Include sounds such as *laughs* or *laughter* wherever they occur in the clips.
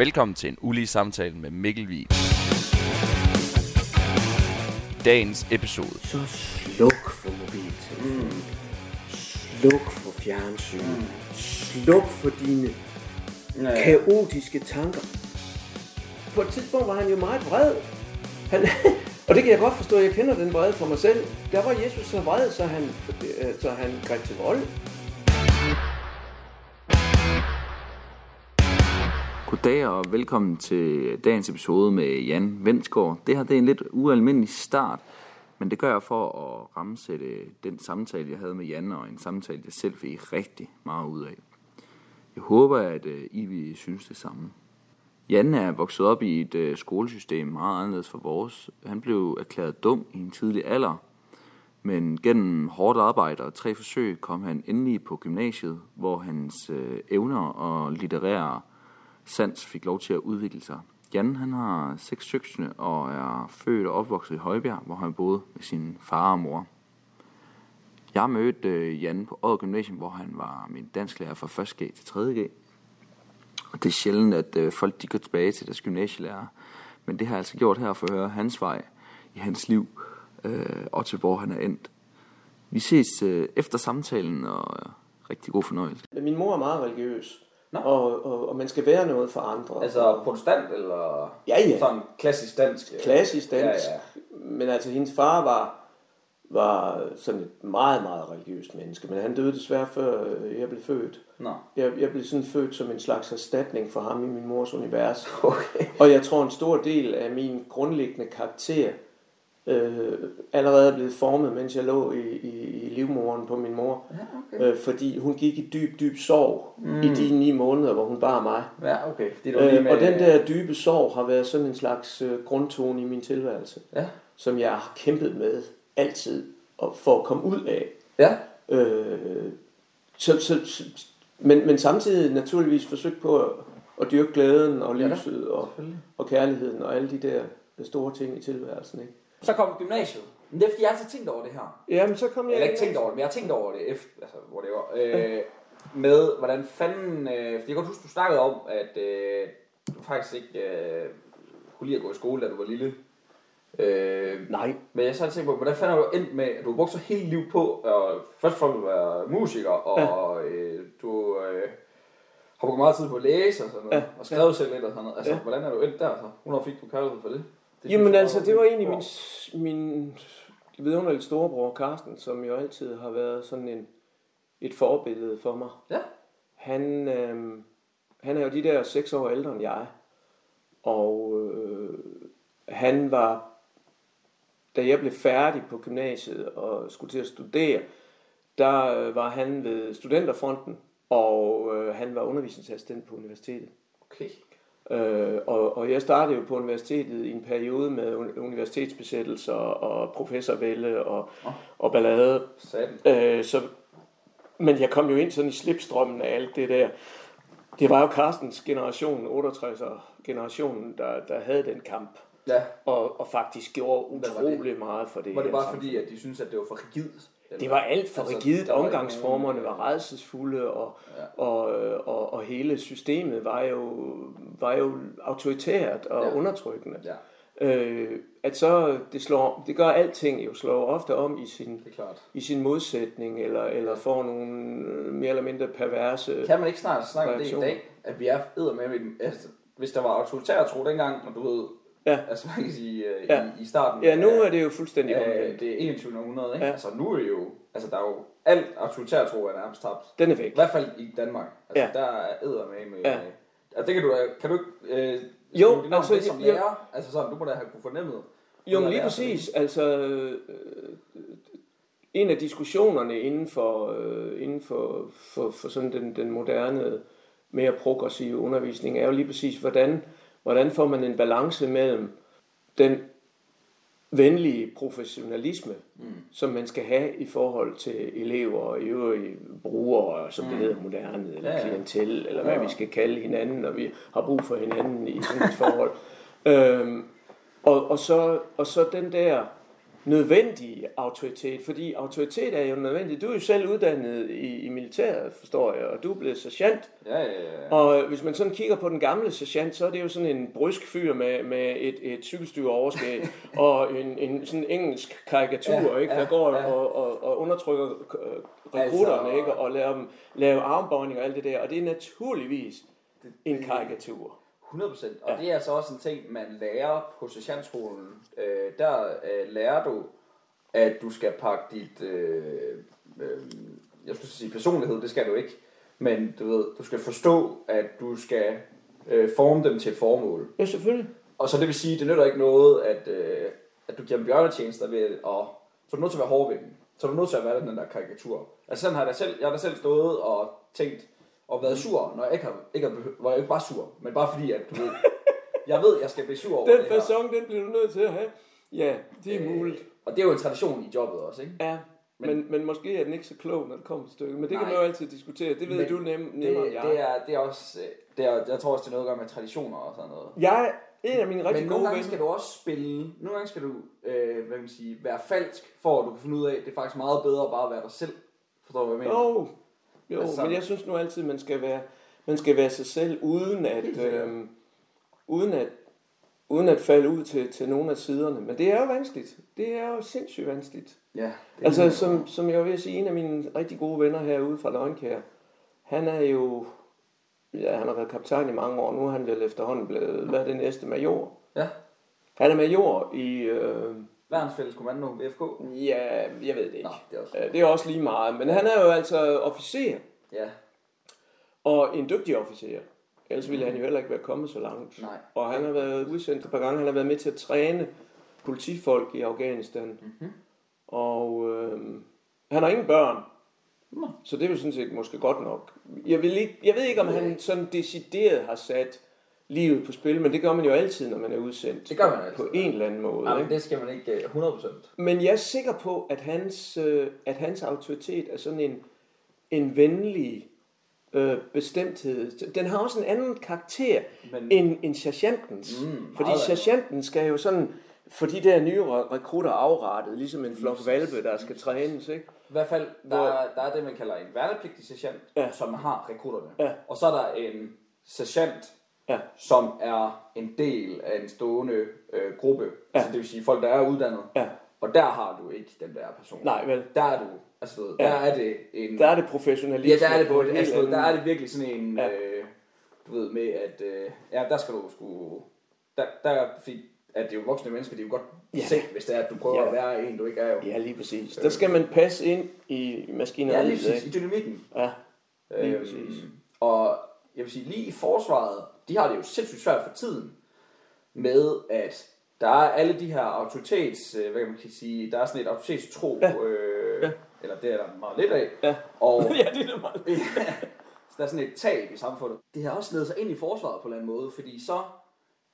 Velkommen til en ulige samtale med Mikkel Vig. Dagens episode. Så sluk for mobiltelefonen. Mm. Sluk for fjernsyn. Mm. Sluk for dine Ja, kaotiske tanker. På et tidspunkt var han jo meget vred. Han, *laughs* og det kan jeg godt forstå, jeg kender den vrede fra mig selv. Der var Jesus så vred, så han, øh, så han greb til vold. Goddag og velkommen til dagens episode med Jan Vendsgaard. Det her det er en lidt ualmindelig start, men det gør jeg for at rammesætte den samtale, jeg havde med Jan, og en samtale, jeg selv fik rigtig meget ud af. Jeg håber, at øh, I vil synes det samme. Jan er vokset op i et øh, skolesystem meget anderledes for vores. Han blev erklæret dum i en tidlig alder, men gennem hårdt arbejde og tre forsøg kom han endelig på gymnasiet, hvor hans øh, evner og litterære sans fik lov til at udvikle sig. Jan han har seks søskende og er født og opvokset i Højbjerg, hvor han boede med sin far og mor. Jeg mødte øh, Jan på Odder Gymnasium, hvor han var min dansklærer fra 1. G til 3. G. Og det er sjældent, at øh, folk de går tilbage til deres gymnasielærer. Men det har jeg altså gjort her for at høre hans vej i hans liv øh, og til hvor han er endt. Vi ses øh, efter samtalen og øh, rigtig god fornøjelse. Min mor er meget religiøs. Og, og, og man skal være noget for andre. Altså protestant eller Ja, ja. sådan klassisk dansk? klassisk dansk. Ja, ja. Men altså, hendes far var, var sådan et meget, meget religiøst menneske. Men han døde desværre før jeg blev født. Nå. Jeg, jeg blev sådan født som en slags erstatning for ham i min mors univers. *laughs* Okay. Og jeg tror, en stor del af min grundlæggende karakter øh, allerede er blevet formet, mens jeg lå i, i, i livmoren på min mor. Ja, okay. Øh, fordi hun gik i dyb, dyb sorg mm. i de ni måneder, hvor hun bar mig. Ja, okay. Det var Øh, med, og den der dybe sorg har været sådan en slags øh, grundtone i min tilværelse, Ja. som jeg har kæmpet med altid og for at komme ud af. Ja. Øh, så, så, så, men, men samtidig naturligvis forsøgt på at, at dyrke glæden og Ja lyset og, selvfølgelig. og kærligheden og alle de der store ting i tilværelsen. Ikke? Så kom gymnasiet. Men det er fordi, jeg altid tænkt over det her. Jamen, så kom jeg... Eller ikke tænkt over det, men jeg har tænkt over det efter, altså, hvor det var. Øh, med, hvordan fanden... Øh, fordi jeg kan godt huske, du snakkede om, at øh, du faktisk ikke øh, kunne lide at gå i skole, da du var lille. Øh, Nej. Men jeg så har tænkt på, hvordan fanden har du endt med, at du har brugt så hele liv på, og først for at være musiker, og øh, du øh, har brugt meget tid på at læse og sådan noget, Ja. og skrevet selv lidt og sådan noget. Altså, Ja. hvordan er du endt der så? Hvornår fik du kærlighed for det? Det Jamen jeg altså, det var egentlig min, min vidunderlige storebror, Carsten, som jo altid har været sådan en, et forbillede for mig. Ja. Han, øh, han er jo de der seks år ældre end jeg. Og øh, han var, da jeg blev færdig på gymnasiet og skulle til at studere, der øh, var han ved studenterfronten, og øh, han var undervisningsassistent på universitetet. Okay. Øh, og, og jeg startede jo på universitetet i en periode med un- universitetsbesættelser og professorvælde og, og ballade. Øh, så, men jeg kom jo ind sådan i slipstrømmen af alt det der. Det var jo Carstens generation, 68'er generationen, der, der havde den kamp. Ja. Og, og faktisk gjorde utrolig meget for det Var det bare samfund. fordi, at de synes at det var for rigidt? Det var alt for Altså, rigidt. Omgangsformerne var redselsfulde, og, Ja. og, og, og hele systemet var jo, var jo autoritært og Ja. undertrykkende. Ja, Øh, at så det slår, det gør alting jo, slår ofte om i sin, i sin modsætning, eller, eller får nogle øh, mere eller mindre perverse... Kan man ikke snart snakke om det i dag, at vi er med, altså, hvis der var autoritær tro dengang, og du ved, Ja. altså man kan sige, øh, Ja. i, i starten Ja, nu er det jo fuldstændig omvendt. det 21. århundrede, ikke? Ja. Altså nu er det jo, altså der er jo, alt autoritær tro er nærmest tabt. Den er I væk. hvert fald i Danmark. Altså Ja. der er edder med, med Ja. ja. det kan du, kan du ikke, øh, Jo, navn altså, ned som jeg- lærer? Altså sådan, du må da have kunne fornemme Jo, men lige præcis. Altså, øh, en af diskussionerne inden for, øh, inden for, for, for sådan den, den moderne, mere progressive undervisning, er jo lige præcis, hvordan, hvordan får man en balance mellem den venlige professionalisme, mm. som man skal have i forhold til elever og i øvrigt brugere, som det hedder moderne, eller Ja, ja. klientel, eller hvad vi skal kalde hinanden, når vi har brug for hinanden i sådan et forhold. *laughs* Øhm, og, og, så, og så den der nødvendig autoritet, fordi autoritet er jo nødvendigt. Du er jo selv uddannet i, i militæret, forstår jeg, og du er blevet sergeant. Ja, ja, ja. Og hvis man sådan kigger på den gamle sergeant, så er det jo sådan en brysk fyr med, med et, et cykelstyr overskæg *laughs* og en, en sådan engelsk karikatur, Ja, ikke, der ja, går ja. og, og, og undertrykker øh, rekrutterne, Altså- ikke, og laver dem lave armbøjning og alt det der. Og det er naturligvis en karikatur. 100%. Og Ja. det er altså også en ting, man lærer på sergeantskolen. Øh, der øh, lærer du, at du skal pakke dit, øh, øh, jeg skulle sige personlighed, det skal du ikke. Men du ved, du skal forstå, at du skal øh, forme dem til et formål. Ja, selvfølgelig. Og så det vil sige, det nytter ikke noget, at, øh, at du giver dem bjørnetjenester ved at, og, så er du nødt til at være hård ved dem. Så er du nødt til at være den der karikatur. Altså sådan har jeg da selv, jeg har da selv stået og tænkt, og været sur, når jeg ikke har, ikke har hvor jeg ikke var sur, men bare fordi, at du ved, *laughs* jeg ved, jeg skal blive sur over Den det her. fasong, den bliver du nødt til at have. Ja, det er Øh, muligt. Og det er jo en tradition i jobbet også, ikke? Ja, men- men, men måske er den ikke så klog, når det kommer til stykket. Men det Nej. kan man jo altid diskutere. Det ved Men du nem, Det, nemmere end jeg. det, er, det er også, øh, det er, jeg tror også, det er noget at gøre med traditioner og sådan noget. Jeg en af mine rigtig Men nogle gange skal du også spille, nogle gange skal du, øh, hvad man sige, være falsk, for at du kan finde ud af, at det er faktisk meget bedre at bare være dig selv. Forstår du, hvad jeg mener? Jo, jo Altså- men jeg synes nu altid, man skal være, man skal være sig selv, uden at, øhm, uden at, uden at falde ud til, til nogle af siderne. Men det er jo vanskeligt. Det er jo sindssygt vanskeligt. Ja. Altså, som, som jeg vil sige, en af mine rigtig gode venner herude fra Løgnkær, han er jo, ja, han har været kaptajn i mange år, nu er han vel efterhånden blevet, hvad er det næste, major? Ja. Han er major i, øh, Verdensfælles Kommando, VFK. ja, jeg ved det ikke. Nå, det er også... Øh, Det er også lige meget, men han er jo altså officer, Ja, og en dygtig officer. Ellers ville han jo heller ikke være kommet så langt. nej. Og han har været udsendt et par gange. Han har været med til at træne politifolk i Afghanistan. Mhm. Og øh, han har ingen børn. Nå. Så det er jo sådan set måske godt nok. Jeg, vil ikke, jeg ved ikke, om han sådan decideret har sat livet på spil, men det gør man jo altid, når man er udsendt. Det gør man altid. På en eller anden måde. Nej, ikke? det skal man ikke øh, 100%. Men jeg er sikker på, at hans, øh, at hans autoritet er sådan en, en venlig øh, bestemthed. Den har også en anden karakter Men end, end sergeantens. Mm, fordi sergeanten skal jo sådan for de der nye re- rekrutter afrettet, ligesom en flok valpe, der skal trænes. Ikke? i hvert fald, der, Hvor- er, der er det, man kalder en værnepligtig sergeant, Ja. som har rekrutterne. Ja. Og så er der en sergeant, Ja. som er en del af en stående øh, gruppe. Ja. Altså det vil sige folk, der er uddannet. Ja. Og der har du ikke den der person. Nej, vel? Der er du, altså ved, Ja. der er det en... Der er det professionalisme. Ja, der er det, på altså, ved, der er det virkelig sådan en, Ja. øh, du ved, med at, øh, ja, der skal du sgu, der, der fik, at det er jo voksne mennesker, de er jo godt Ja. se, hvis det er, at du prøver Ja. at være en, du ikke er jo. Ja, lige præcis. Der skal man passe ind i maskineriet. Ja, lige præcis, i dynamikken. Ja, lige Øhm, præcis. og jeg vil sige, lige i forsvaret, de har det jo sindssygt svært for tiden, med at der er alle de her autoritets, øh, hvad kan man kan sige, der er sådan et autoritetstro, Ja. øh, Ja. eller det er der meget lidt af, Ja. og *laughs* ja, det er da meget. *laughs* så der er sådan et tab i samfundet. Det har også ledet sig ind i forsvaret på en eller anden måde, fordi så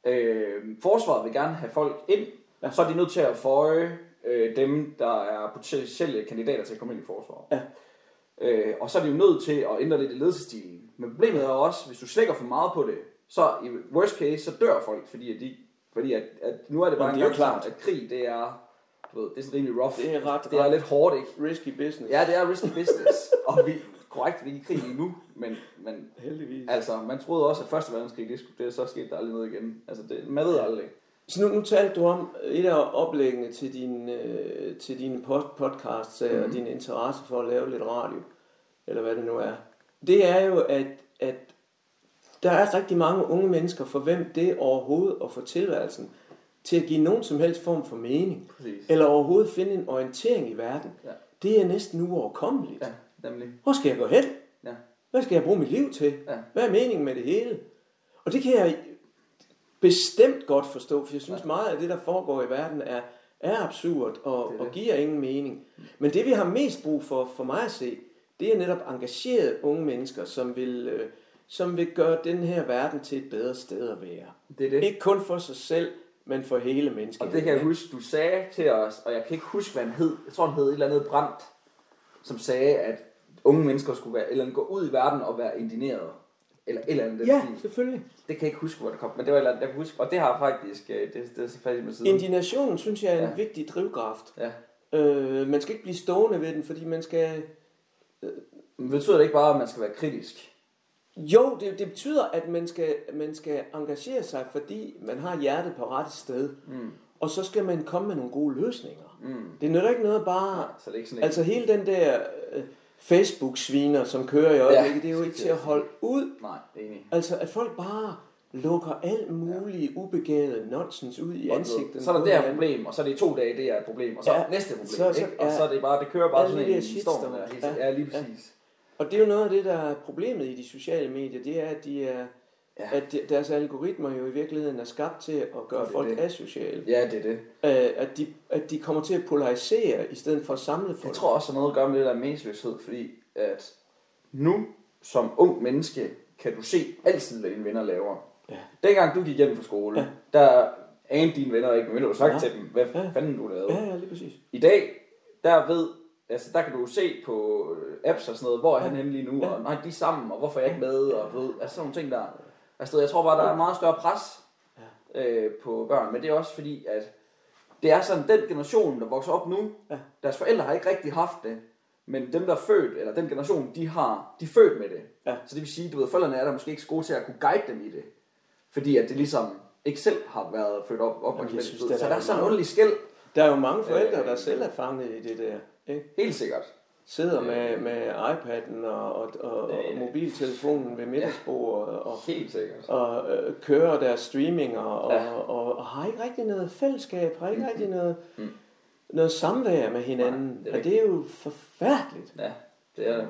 øh, forsvaret vil gerne have folk ind, ja. så er de nødt til at føje øh, dem, der er potentielle kandidater til at komme ind i forsvaret. Ja. Øh, og så er de jo nødt til at ændre lidt i ledelsestilen. Men problemet er også, hvis du slækker for meget på det, så i worst case, så dør folk, fordi at, de, fordi at, at nu er det bare en det er jo gang, klart. at krig, det er, du ved, det er sådan rimelig rough. Det er ret, det er lidt hårdt, ikke? risky business. Ja, det er risky business. *laughs* og vi, korrekt, vi er i krig lige nu, men, men Heldigvis. altså, man troede også, at første verdenskrig, det, skulle, det så skete der aldrig noget igen. Altså, det, man ved aldrig. Så nu, nu talte du om et af oplæggene til, din, øh, til dine pod, podcasts mm. og din interesse for at lave lidt radio, eller hvad det nu er. Det er jo, at, at der er rigtig mange unge mennesker, for hvem det overhovedet at få tilværelsen til at give nogen som helst form for mening, Præcis. eller overhovedet finde en orientering i verden, Ja. det er næsten uoverkommeligt. Ja, nemlig. Hvor skal jeg gå hen? Ja. Hvad skal jeg bruge mit liv til? Ja. Hvad er meningen med det hele? Og det kan jeg bestemt godt forstå, for jeg synes meget af det, der foregår i verden, er, er absurd og, Det er og det. giver ingen mening. Men det, vi har mest brug for, for mig at se, det er netop engagerede unge mennesker, som vil, øh, som vil gøre den her verden til et bedre sted at være. Det er det. Ikke kun for sig selv, men for hele Og menneskeheden. det kan jeg huske, du sagde til os, og jeg kan ikke huske, hvad han hed. Jeg tror, han hed et eller andet Brandt, som sagde, at unge mennesker skulle være, eller gå ud i verden og være indineret. Eller et eller andet. Ja, stil. selvfølgelig. Det kan jeg ikke huske, hvor det kom, men det var et eller andet, jeg kan huske. Og det har faktisk, øh, det, det er så faktisk med siden. Indignation, synes jeg, er en Ja. vigtig drivkraft. Ja. Øh, man skal ikke blive stående ved den, fordi man skal... Men betyder det ikke bare, at man skal være kritisk? Jo, det, det betyder, at man skal, man skal engagere sig, fordi man har hjertet på rette sted. Mm. Og så skal man komme med nogle gode løsninger. Mm. Det nytter ikke noget bare... Så det er ikke sådan Altså hele den der øh, Facebook-sviner, som kører i øjeblikket, det er jo ikke til at holde ud. Nej, det er enig. Altså, at folk bare lukker alt muligt ubegavet nonsens ud i ansigtet. Så er der det her problem, og så er det i to dage, det er et problem, og så Ja. ja. næste problem, Så- så- ikke? Og ja. så er det bare, det kører bare Alle sådan en storm der. Helt, Ja. ja. ja, lige præcis. Og det er jo noget af det, der er problemet i de sociale medier, det er, at, de er, Ja. at de, deres algoritmer jo i virkeligheden er skabt til at gøre Det folk det. asociale. Ja, det er det. Øh, at, de, at de kommer til at polarisere, i stedet for at samle folk. Jeg tror også, at noget at gøre med det der meningsløshed, fordi at nu som ung menneske kan du se altid, hvad dine venner laver. Ja. Dengang du gik hjem fra skole, Ja. der anede dine venner ikke, men du sagt Ja. til dem, hvad Ja. fanden du lavede. Ja, ja, lige præcis. I dag, der ved, altså der kan du se på øh, apps og sådan noget, hvor er han henne lige nu, Ja. og nej, de er sammen, og hvorfor er jeg ikke med, og ved, altså sådan nogle ting der. Altså jeg tror bare, der er meget større pres øh, på børn, men det er også fordi, at det er sådan, den generation, der vokser op nu, Ja. deres forældre har ikke rigtig haft det, men dem, der er født, eller den generation, de har, de er født med det. Ja. Så det vil sige, du ved, forældrene er der måske ikke så gode til at kunne guide dem i det, fordi at det ligesom ikke selv har været født op, op Jamen, synes, så det er der er sådan en underlig skæld, Der er jo mange forældre, Øh, der selv er fanget i det der. Ikke? helt sikkert. Sidder med, med iPad'en og, og, og, og Ja. mobiltelefonen ved middagsbordet og, Helt sikkert. og øh, kører deres streaminger og, Ja. ja. og, og har ikke rigtig noget fællesskab, har ikke Mm. rigtig noget, Mm. noget samvær med hinanden. Nej, det er og det er jo forfærdeligt. Ja, det er det.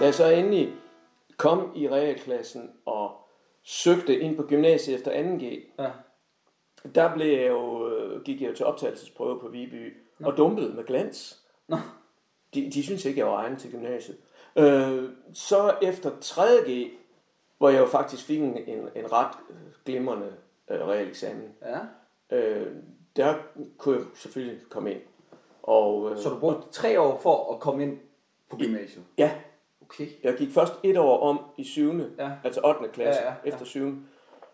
Da jeg så endelig kom i realklassen og søgte ind på gymnasiet efter 2G, Ja. der blev jeg jo, øh, gik jeg jo til optagelsesprøve på Viby og dumpede med glans. Nå. De, de synes ikke, jeg var egnet til gymnasiet. Øh, så efter 3G, hvor jeg jo faktisk fik en, en, en ret øh, glimrende øh, realeksamen, Ja. øh, der kunne jeg selvfølgelig komme ind. Og, øh, Så du brugte tre år for at komme ind på gymnasiet? Ja, Okay. jeg gik først et år om i 7. Ja. Altså 8. klasse, ja, ja, ja. efter 7.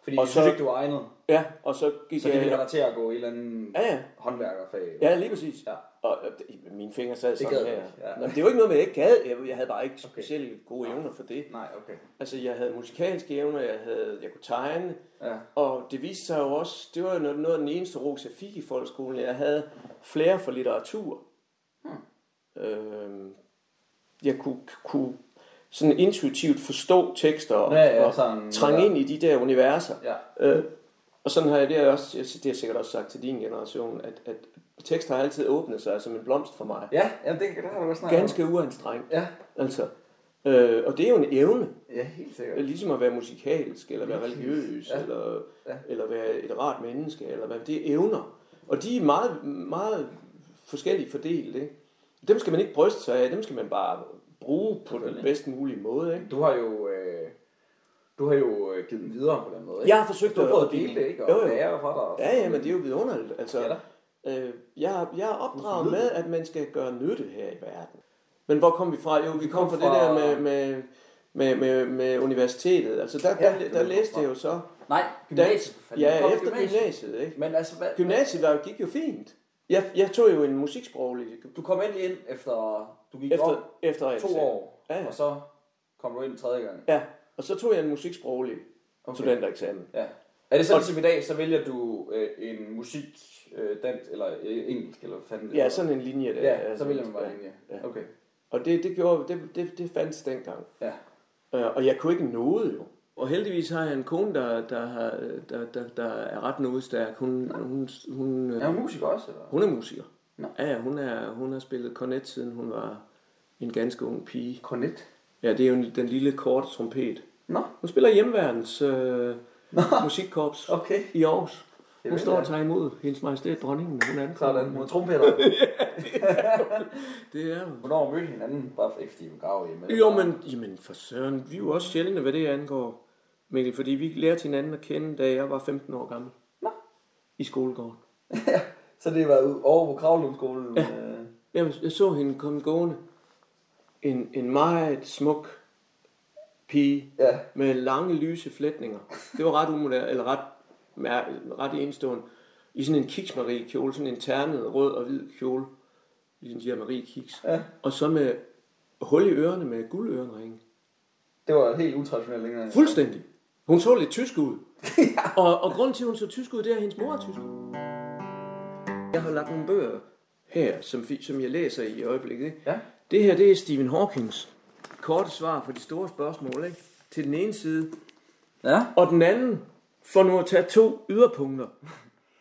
Fordi Og du så- synes ikke, du var egnet. Ja, og så gik Så det jeg... ville dig til at gå i et eller andet Ja, ja. håndværkerfag. Ja, lige præcis. Ja. Og øh, det- mine fingre sad sådan du her. ikke, ja. Nå, det var ikke noget med, at jeg ikke gad. Jeg, jeg havde bare ikke specielt gode evner for det. Nej, okay. Altså, jeg havde musikalske evner, jeg, havde, jeg kunne tegne, Ja. og det viste sig jo også, det var jo noget, noget af den eneste ros, jeg fik i folkeskolen. Jeg havde flere for litteratur. Hmm. Øhm, jeg kunne, kunne sådan intuitivt forstå tekster og, Ja, ja, og sådan- trænge ind i de der universer. Ja. Øh, og sådan har jeg det, også, det har jeg sikkert også sagt til din generation, at, at tekst har altid åbnet sig som en blomst for mig. Ja, jamen, det, det har du godt snakket Ganske uanstrengt. Ja. Altså, øh, og det er jo en evne, Ja, helt sikkert. ligesom at være musikalsk, eller være religiøs, Ja. ja. eller, Ja. ja. eller være et rart menneske, eller hvad det er evner. Og de er meget, meget forskellige fordelt. Ikke? Dem skal man ikke bryste sig af, dem skal man bare bruge på den bedst mulige måde. Ikke? Du har jo, øh, du har jo øh, givet dem videre på den måde, ikke? Jeg har forsøgt Du har at- at dele det, ikke? Jo, Og jo. lære fra dig. Ja, ja, men det er jo vidunderligt. Altså, Ja, da. øh, jeg, jeg er opdraget med, at man skal gøre nytte her i verden. Men hvor kom vi fra? Jo, vi kom fra det der med, med, med, med, med universitetet. Altså, der, Ja, der, der var læste fra. jeg jo så Nej, gymnasiet. Du Ja, kom efter gymnasiet, ikke? Men altså, hvad, Gymnasiet var, gik jo fint. Jeg, jeg tog jo en musiksproglig du kom endelig ind efter, du gik efter, op efter to eksamen. år, Ja, ja. og så kom du ind tredje gang. Ja, og så tog jeg en musiksproglig okay. studentereksamen. Ja. Er det så Og- ligesom i dag, så vælger du øh, en musik, øh, dansk, eller øh, engelsk, eller hvad fanden det Ja, sådan en linje der. Ja, altså. så vælger man bare ja. linje. ja. Okay. Og det, det, gjorde, det, det, det fandtes dengang. Ja. Øh, og jeg kunne ikke noget jo. Og heldigvis har jeg en kone, der, der, har, der, der, der er ret nådestærk. Hun, hun, hun, Er hun musiker også, eller? hun er musiker. Nå. Ja, ja, hun, er, hun har spillet kornet, siden hun var en ganske ung pige. Cornet. Ja, det er jo den lille korte trompet. Nå, Hun spiller hjemmeværens øh, musikkorps okay. i Aarhus. Hun står og tager imod hendes majestæt dronningen, når hun er Sådan, mod trompeter. *laughs* *laughs* Det er hun. Hvornår mødte hinanden? Bare for ikke fordi vi graver hjemme. Jo, men jamen for søren, vi er jo også sjældne, hvad det angår, Mikkel, fordi vi lærte hinanden at kende, da jeg var 15 år gammel. Nå. I skolegården. *laughs* Så det var over på Kravlundskolen. Ja. øh, Jeg, jeg så hende komme gående. En, en meget smuk, pige Ja. med lange lyse flætninger. Det var ret umoderne, eller ret, ret enestående. I sådan en kiksmarie kjole, sådan en ternet rød og hvid kjole. Ligesom de her Marie kiks. Ja. Og så med hul i ørerne med guldørenringe. Det var helt utraditionelt længere. Fuldstændig. Hun så lidt tysk ud. *laughs* og, og grunden til, at hun så tysk ud, det er, at hendes mor er tysk. Jeg har lagt nogle bøger her, som, som jeg læser i øjeblikket. Ikke? Ja. Det her, det er Stephen Hawkings korte svar på de store spørgsmål. Ikke? Til den ene side. Ja. Og den anden, for nu at tage to yderpunkter,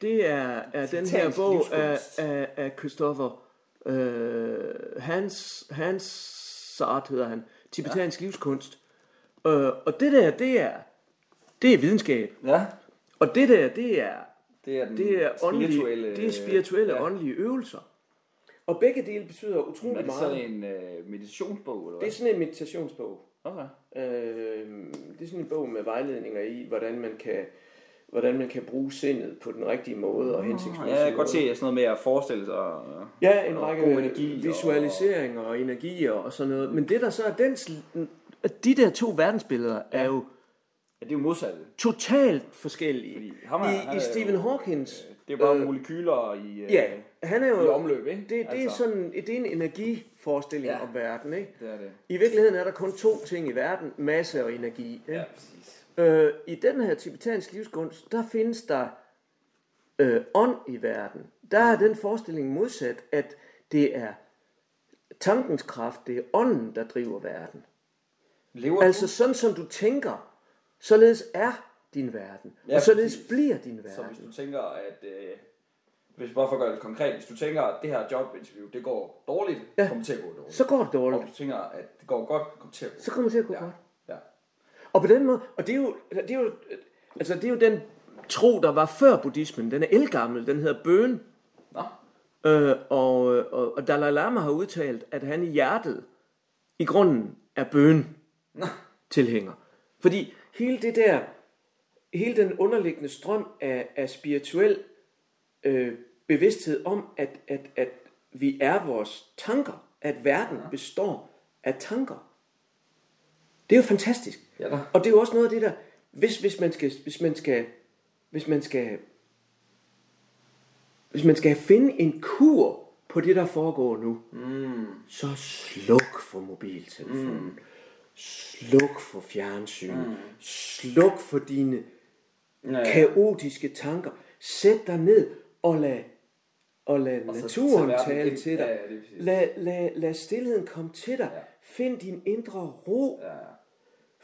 det er, er den her bog af, af, af Christopher øh, Hans, Hans Sart hedder han. Tibetansk ja. livskunst. Øh, og det der, det er, det er videnskab. Ja. Og det der, det er, Det er den det er åndelige, spirituelle... det er spirituelle ja. åndelige øvelser. Og begge dele betyder Er utrolig det sådan meget. en øh, meditationsbog, eller Det er hvad? sådan en meditationsbog. Okay. Øh, det er sådan en bog med vejledninger i, hvordan man kan, hvordan man kan bruge sindet på den rigtige måde og hensigtsmæssige Ja, jeg kan godt se sådan noget med at forestille sig... og- Ja, en og række energi og- visualiseringer og energier og sådan noget. Men det der så er den, de der to verdensbilleder er jo Ja, det er jo modsatte. totalt forskellige. Fordi ham er- I, han er I jo- Stephen Hawkins, Det er jo bare Øh, molekyler i, øh, ja, han er jo i omløb, ikke? Det, det, er Altså. sådan, det er en energiforestilling Ja. ja. om verden. Ikke? Det er det. I virkeligheden er der kun to ting i verden, masse og energi. Ikke? Ja, præcis. Øh, I den her tibetansk livskunst, der findes der øh, ånd i verden. Der er den forestilling modsat, at det er tankens kraft, det er ånden, der driver verden. Lever Altså sådan som du tænker, således er din verden. Ja, og således præcis. bliver din du, så verden. hvis du tænker, at... Øh, hvis bare for at gøre det konkret, hvis du tænker, at det her jobinterview, det går dårligt, ja. Kommer til at gå dårligt. Så går det Og dårligt. hvis du tænker, at det går godt, kommer til at gå Så kommer det til at gå ja. godt. Og på den måde, og det er jo, det er jo, altså det er jo den tro, der var før buddhismen. Den er elgammel, den hedder bøn. Nå, Øh, og, og, og Dalai Lama har udtalt, at han i hjertet, i grunden, er bøn tilhænger. Fordi hele det der, hele den underliggende strøm af, af spirituel øh, bevidsthed om, at, at, at vi er vores tanker, at verden består af tanker. Det er jo fantastisk. Ja da. Og det er jo også noget af det der, hvis, hvis man skal, hvis man skal, hvis man skal, hvis man skal finde en kur på det, der foregår nu, mm. så sluk for mobiltelefonen. Mm. Sluk for fjernsyn. Mm. Sluk for dine Ja, ja. kaotiske tanker. Sæt dig ned og lad, og lad Og så naturen tage verden tale ind. til Ja, dig. ja, præcis. lad, lad, lad stillheden komme til dig. Ja. Find din indre ro. Ja, ja.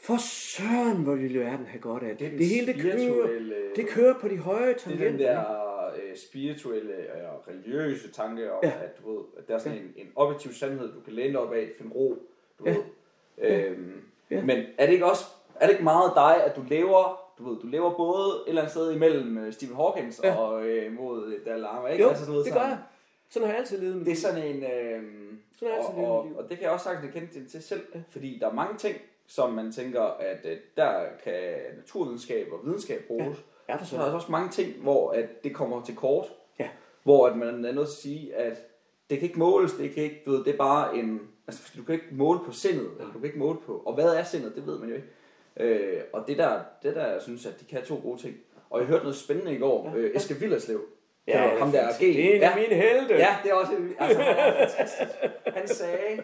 For søren, hvor ville verden have godt af det. Det hele det kører, det kører på de høje Det er tangenter. den der øh, spirituelle og religiøse tanke om, ja. Ja. at, du ved, at der er sådan en, en objektiv sandhed, du kan læne dig op af, finde ro. Du Ja. ved. Øhm, Ja. Men er det ikke også er det ikke meget dig, at du lever, du ved, du lever både et eller andet sted imellem øh, Stephen Hawkins Ja. og øh, mod øh, Dalai Lama, ikke? Jo, Altså sådan noget det gør sådan. jeg. Sådan har jeg altid levet med Det er sådan en... Øh, Sådan er altid og, levet og, og, det kan jeg også sagtens kende til, til selv, fordi der er mange ting, som man tænker, at øh, der kan naturvidenskab og videnskab bruges. Ja, for Så er der også mange ting, hvor at det kommer til kort. Ja. Hvor at man er nødt til at sige, at det kan ikke måles, det kan ikke, du ved, det er bare en, altså du kan ikke måle på sindet, eller du kan ikke måle på, og hvad er sindet, det ved man jo ikke. Øh, og det der, det der, jeg synes, at de kan to gode ting. Og jeg hørte noget spændende i går, øh, Eske Villerslev, Ja, ja, ham der er Det er en af mine helte. Ja, det er også altså, han er fantastisk. Han sagde,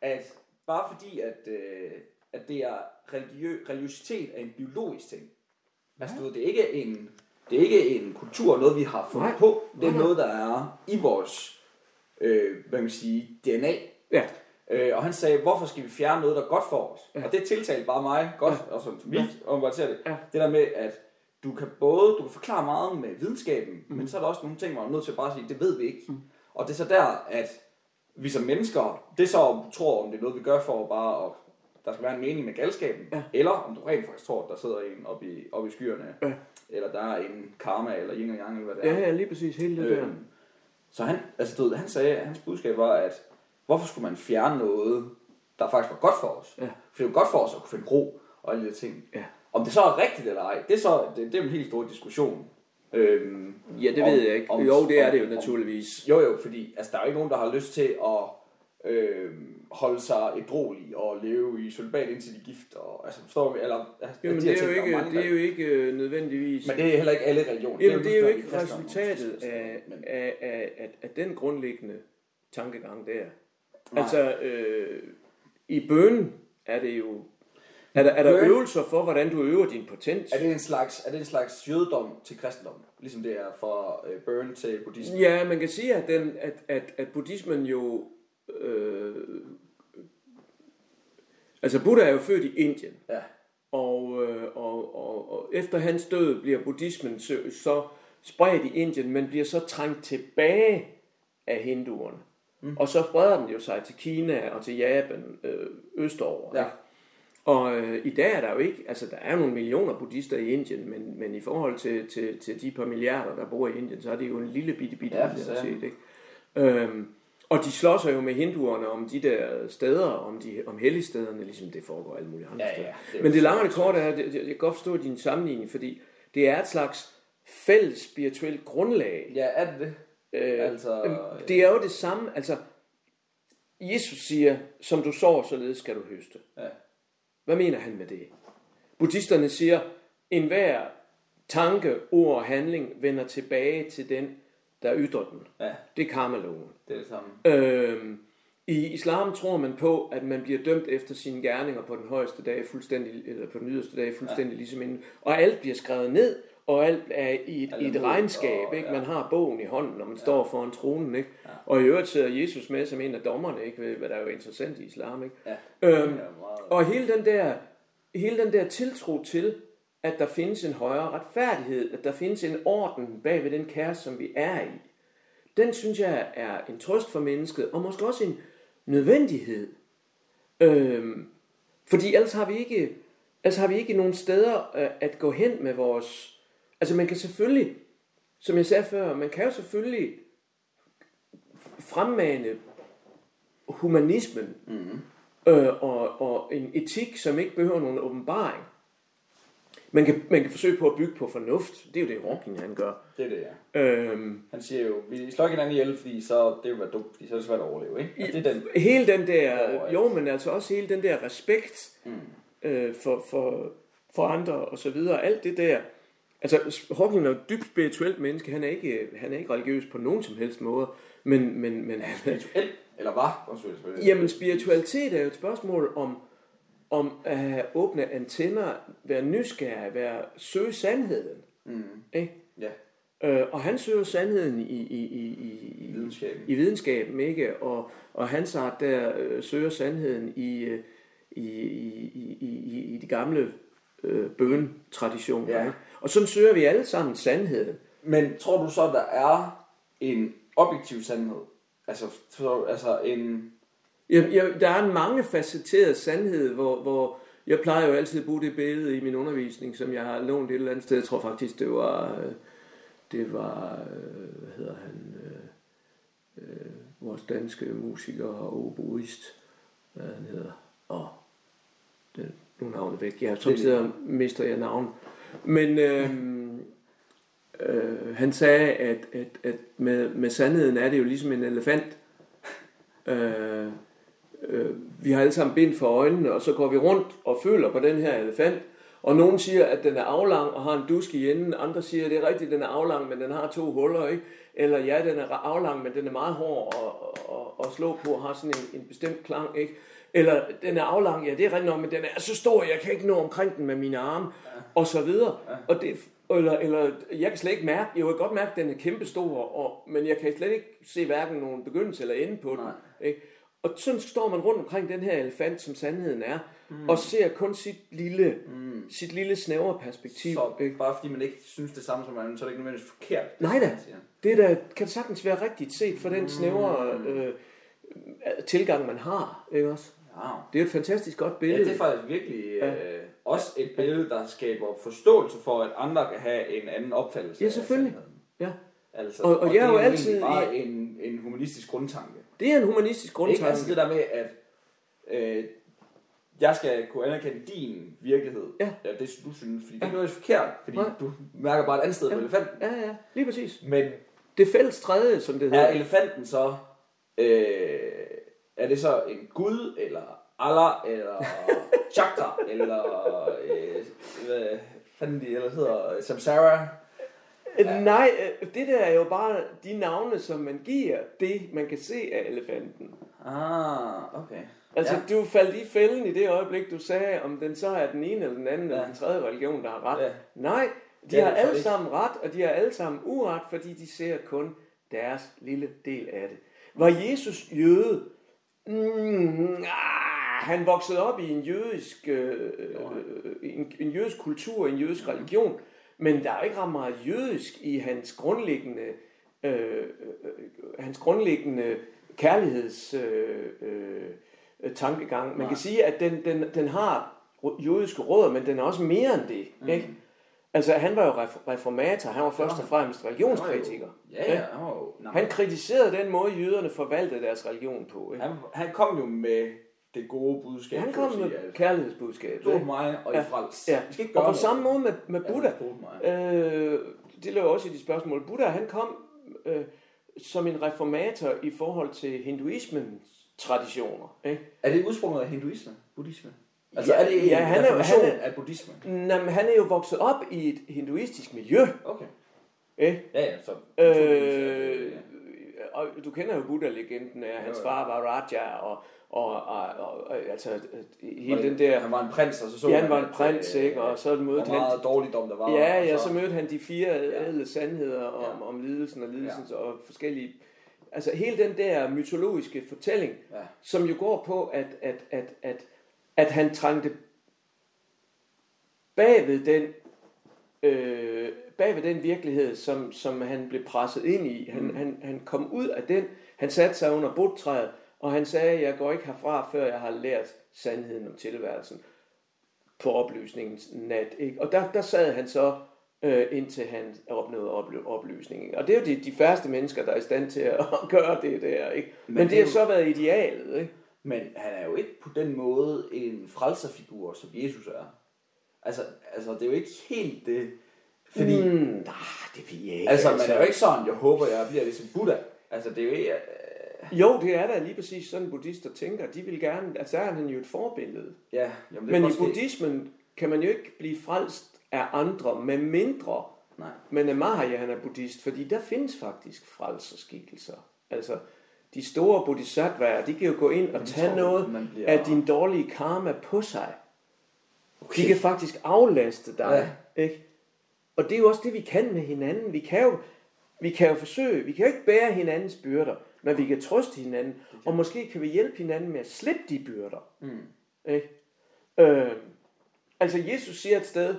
at bare fordi, at, øh, at det er religiø, religiøsitet er en biologisk ting. Altså, du ved, det er ikke en, det er ikke en kultur, noget vi har fundet Nej. på. Det er Nej, noget, der er i vores, øh, hvad man sige, DNA. Ja. Øh, og han sagde, hvorfor skal vi fjerne noget, der er godt for os? Ja. Og det tiltalte bare mig godt, ja. og sådan mit, ja. og man ser det. Ja. Det der med, at du kan både, du kan forklare meget med videnskaben, mm. men så er der også nogle ting, hvor man er nødt til at bare sige, det ved vi ikke. Mm. Og det er så der, at vi som mennesker, det så, tror, om det er noget, vi gør for bare at der skal være en mening med galskaben, Ja. eller om du rent faktisk tror, at der sidder en oppe i, oppe i skyerne, Ja. eller der er en karma, eller yin og yang, eller hvad det er. Ja, ja, lige præcis. Hele det der. Øhm, så han, altså, du ved, han sagde, hans budskab var, at hvorfor skulle man fjerne noget, der faktisk var godt for os? Ja. For det jo godt for os at kunne finde ro og alle de der ting. Ja. Om det så er rigtigt eller ej, det er, så, det, det er en helt stor diskussion. Øhm, Ja, det om- ved jeg ikke. om- Jo, det er det jo om- naturligvis. Jo, jo, fordi altså, der er jo ikke nogen, der har lyst til at øh, holde sig ædrolig og leve i celibat indtil de er gift. Og, altså, forstår vi? Eller, altså, Jamen, de det er, jo ikke, mange, det er jo ikke nødvendigvis... Men det er heller ikke alle religioner. Jamen, det er jo ligesom ikke i kristendommen. resultatet af, Men- af, af, af, af den grundlæggende tankegang der. Nej. Altså, øh, i bønnen er det jo... Er der, er der Bøn- øvelser for, hvordan du øver din potens? Er det en slags, er det en slags jødedom til kristendom? Ligesom det er for øh, burn til buddhisme? Ja, man kan sige, at, den, at, at, at buddhismen jo... Øh, altså, Buddha er jo født i Indien. Ja. Og, øh, og, og, og efter hans død bliver buddhismen så, så spredt i Indien, men bliver så trængt tilbage af hinduerne. Mm. Og så spreder den jo sig til Kina og til Japan øh, østover. Ja. Og øh, i dag er der jo ikke, altså der er nogle millioner buddhister i Indien, men, men i forhold til, til, til de par milliarder, der bor i Indien, så er det jo en lille bitte bitte Ja, minoritet, ikke? Øhm, og de slår sig jo med hinduerne om de der steder, om, de, om helligstederne, ligesom det foregår alle mulige andre Ja, ja, steder. det er jo Men det lange og det korte er, det, det, jeg kan godt forstå din sammenligning, fordi det er et slags fælles spirituelt grundlag. Ja, er det det? Øh, altså, Øhm, Det er jo det samme, altså Jesus siger, som du sår, således skal du høste. Ja. Hvad mener han med det? Buddhisterne siger, enhver tanke, ord og handling vender tilbage til den, der ytrer den. Ja, Det er karmaloven. det er det samme. Øhm, I islam tror man på, at man bliver dømt efter sine gerninger på den højeste dag, fuldstændig, eller på den yderste dag, fuldstændig ja. ligesom inden. Og alt bliver skrevet ned, og alt er i et, i et regnskab. og- ikke? ja. Man har bogen i hånden, når man ja. står foran tronen. Ikke? Ja. Og i øvrigt sidder Jesus med som en af dommerne, ikke? hvad der er jo interessant i islam. Ikke? Ja. Øhm, er meget- og hele den der, hele den der tiltro til, at der findes en højere retfærdighed, at der findes en orden bag ved den kæreste, som vi er i, den synes jeg er en trøst for mennesket, og måske også en nødvendighed. Øhm, fordi ellers har vi ikke, ellers har vi ikke nogen steder øh, at gå hen med vores... Altså man kan selvfølgelig, som jeg sagde før, man kan jo selvfølgelig fremmane humanismen mm-hmm. øh, og, og en etik, som ikke behøver nogen åbenbaring. Man kan, man kan forsøge på at bygge på fornuft. Det er jo det, Hawking han gør. Det er det, ja. Øhm, Han siger jo, vi slår ikke hinanden ihjel, fordi så det vil være dumt, fordi så er det svært at overleve, ikke? Altså, det er den. hele den der, Overalt. jo, men altså også hele den der respekt mm. øh, for, for, for andre og så videre, alt det der. Altså, Hawking er jo dybt spirituelt menneske, han er ikke, han er ikke religiøs på nogen som helst måde, men, men, men han, Spirituel, eller selvfølgelig. jamen spiritualitet er jo et spørgsmål om, om at have åbne antenner, være nysgerrig, være, søge sandheden. Mm. Ikke? Ja, Øh, og han søger sandheden i, i, i, i, i, videnskaben. i videnskaben, ikke? Og, og hans art der øh, søger sandheden i, øh, i, i, i, i, i de gamle øh, bøntraditioner. Ja. Ikke? Og sådan søger vi alle sammen sandheden. Men tror du så, der er en objektiv sandhed? Altså, så, altså en... Jeg, jeg, der er en mangefacetteret sandhed, hvor, hvor jeg plejer jo altid at bruge det billede i min undervisning, som jeg har lånt et eller andet sted. Jeg tror faktisk, det var, øh, det var øh, hvad hedder han, øh, øh, vores danske musiker og oboist, hvad han hedder. Åh, det, nu navnet væk. Ja, samtidig mister jeg navn. Men øh, øh, han sagde, at, at, at med, med sandheden er det jo ligesom en elefant. Øh, øh, vi har alle sammen bind for øjnene, og så går vi rundt og føler på den her elefant. Og nogen siger, at den er aflang og har en dusk i enden. Andre siger, at det er rigtigt, den er aflang, men den har to huller. Ikke? Eller ja, den er aflang, men den er meget hård at, at, at slå på og har sådan en, en bestemt klang. Ikke? Eller den er aflang, ja det er rigtigt nok, men den er så stor, jeg kan ikke nå omkring den med mine arme. Ja. Og så videre. Ja. Og det, eller, eller jeg kan slet ikke mærke, jeg kan godt mærke, at den er kæmpestor, og, men jeg kan slet ikke se hverken nogen begyndelse eller ende på den. Nej. Ikke? Og sådan står man rundt omkring den her elefant, som sandheden er, mm. og ser kun sit lille, mm. sit lille snævre perspektiv. Så ikke? bare fordi man ikke synes det samme som man, så er det ikke nødvendigvis forkert. Nej da, det er da, kan sagtens være rigtigt set for den snævre øh, tilgang, man har. Ikke også? Ja. Det er jo et fantastisk godt Ja, billede. det er faktisk virkelig øh, også et billede, der skaber forståelse for, at andre kan have en anden opfattelse Ja, af selvfølgelig. sandheden. Ja. Altså, Og- og jeg det er jo altid bare i- en, en humanistisk grundtanke. Det er en humanistisk Ikke grundtanke. altså det der med, at øh, jeg skal kunne anerkende din virkelighed. Ja. ja det du synes, fordi det er noget forkert, fordi Nej. du mærker bare et andet sted på elefanten. Ja, ja, lige præcis. Men Det fælles træde, som det er hedder. elefanten så øh, er det så en gud, eller Allah, eller *laughs* Chakra, eller øh, hvad fanden de ellers hedder, Samsara? Ja. Nej, øh, det der er jo bare de navne, som man giver det, man kan se af elefanten. Ah, okay. Altså, Ja. du faldt i fælden i det øjeblik, du sagde, om den så er den ene eller den anden ja. Eller den tredje religion, der har ret. Ja. Nej, de har alle ikke. sammen ret, og de har alle sammen uret, fordi de ser kun deres lille del af det. Var Jesus jøde? Mm, ah, han voksede op i en jødisk, øh, øh, en, en jødisk kultur, en jødisk religion, men der er ikke ret meget jødisk i hans grundlæggende, øh, øh, hans grundlæggende kærligheds øh, øh, tankegang. Man Nej. kan sige, at den, den, den har jødiske rødder, men den er også mere end det. Mm. Ikke? Altså, han var jo ref- reformator, han var først og fremmest religionskritiker. Ja, ja, han var jo... Han kritiserede den måde, jøderne forvaltede deres religion på. Ikke? han, han kom jo med det gode budskab. Han kom med at kærlighedsbudskabet. På ikke? mig, og I Ja. frels. Ja. Vi skal ikke gøre Og på noget. samme måde med, med Buddha. Ja. Øh, det lå også i de spørgsmål. Buddha, han kom øh, som en reformator i forhold til hinduismens traditioner. Ikke? Er det udsprunget af hinduisme? Buddhisme? Altså Ja, er det en ja, han er- han er- af buddhisme? Jamen, han er jo vokset op i et hinduistisk miljø. Okay. Ikke? Ja, ja, så... Øh, og du kender jo Buddha-legenden, at hans far var Raja, og, og, og, og, og altså, hele den der... Han var en prins, og så så Ja, han var en prins, øh, ikke? Og så mødte han... meget dårligdom der var. Ja, ja, så mødte han de fire Ja. ædle sandheder om, Ja. om lidelsen og lidelsens ja. og forskellige... Altså hele den der mytologiske fortælling, Ja. som jo går på, at, at, at, at, at han trængte bagved den, øh, bagved den virkelighed, som, som han blev presset ind i. Han, mm. han, han kom ud af den, han satte sig under bordtræet, og han sagde, jeg går ikke herfra, før jeg har lært sandheden om tilværelsen på oplysningens nat. Ikke? Og der, der sad han så, øh, indtil han opnåede oply- oplysningen. Og det er jo de, de færreste mennesker, der er i stand til at gøre det der. Ikke? Men, Men det har så været idealet. Ikke? Men han er jo ikke på den måde en frelserfigur, som Jesus er. Altså, altså det er jo ikke helt det. Fordi, Mm, nej, det ved jeg ikke. altså, man er jo ikke sådan, jeg håber, jeg bliver ligesom Buddha. Altså, det er jo ikke... Øh, Jo, det er da lige præcis sådan, buddhister tænker. De vil gerne, altså der er han jo et forbillede. ja, jamen, det Men i buddhismen kan man jo ikke blive frelst af andre, med mindre Nej. man er Mahayana er buddhist, fordi der findes faktisk frelserskikkelser. Altså, de store bodhisattvaer, de kan jo gå ind og Men tage tror noget bliver- af din dårlige karma på sig. De kan faktisk aflaste dig. Ja. Ikke? Og det er jo også det, vi kan med hinanden. Vi kan jo, vi kan jo forsøge, vi kan jo ikke bære hinandens byrder, men vi kan trøste hinanden, og måske kan vi hjælpe hinanden med at slippe de byrder. Mm. Ikke? Øh, altså Jesus siger et sted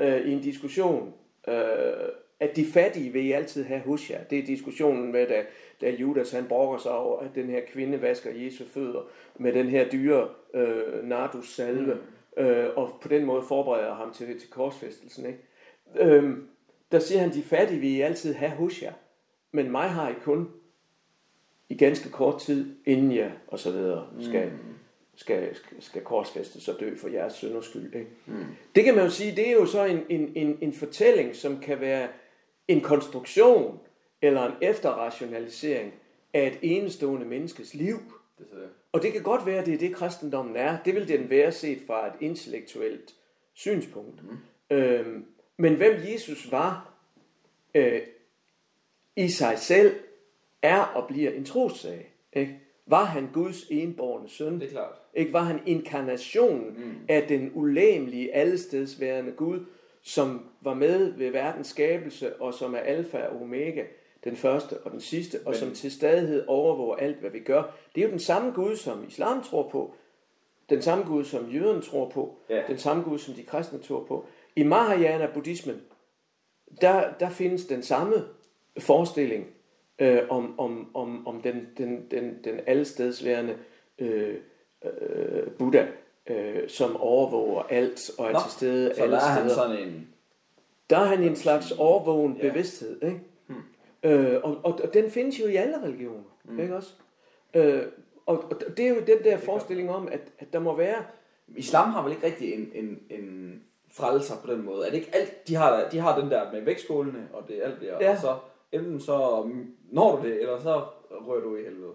øh, i en diskussion, øh, at de fattige vil I altid have hos jer. Det er diskussionen med, da, da Judas han brokker sig over, at den her kvinde vasker Jesu fødder med den her dyre øh, nardus salve, mm. Øh, og på den måde forbereder ham til, til korsfæstelsen. Ikke? Øh, der siger han, de fattige vil I altid have hos jer, men mig har I kun i ganske kort tid, inden jeg og så videre skal, mm. skal, skal, skal korsfæstes og dø for jeres synders skyld. Ikke? Mm. Det kan man jo sige, det er jo så en, en, en, en fortælling, som kan være en konstruktion eller en efterrationalisering af et enestående menneskes liv. Det så, Og det kan godt være, at det er det, kristendommen er. Det vil den være set fra et intellektuelt synspunkt. Mm. Øhm, men hvem Jesus var øh, i sig selv, er og bliver en trossag. Ikke? Var han Guds enborgne søn? det er klart. Ikke? Var han inkarnationen mm. af den ulæmelige, allestedsværende Gud, som var med ved verdens skabelse, og som er alfa og omega, den første og den sidste, og Men- som til stadighed overvåger alt, hvad vi gør. Det er jo den samme Gud, som islam tror på, den samme Gud, som jøderne tror på, Ja. den samme Gud, som de kristne tror på. I Mahayana-buddhismen, der, der findes den samme forestilling øh, om, om, om, om den, den, den, den allestedsværende øh, øh, Buddha, øh, som overvåger alt og er Nå, til stede Så alle der er han steder. sådan en... Der er han i en slags overvågen Ja. bevidsthed. Ikke? Øh, og, og, og den findes jo i alle religioner. Mm. Ikke også? Øh, og, og det er jo den der forestilling om, at, at der må være... Islam har vel ikke rigtig en, en, en frelser på den måde. Er det ikke alt, de har, de har den der med vægtskålene, og det alt det, Ja. og så enten så mm, når du det, eller så rører du i helvede.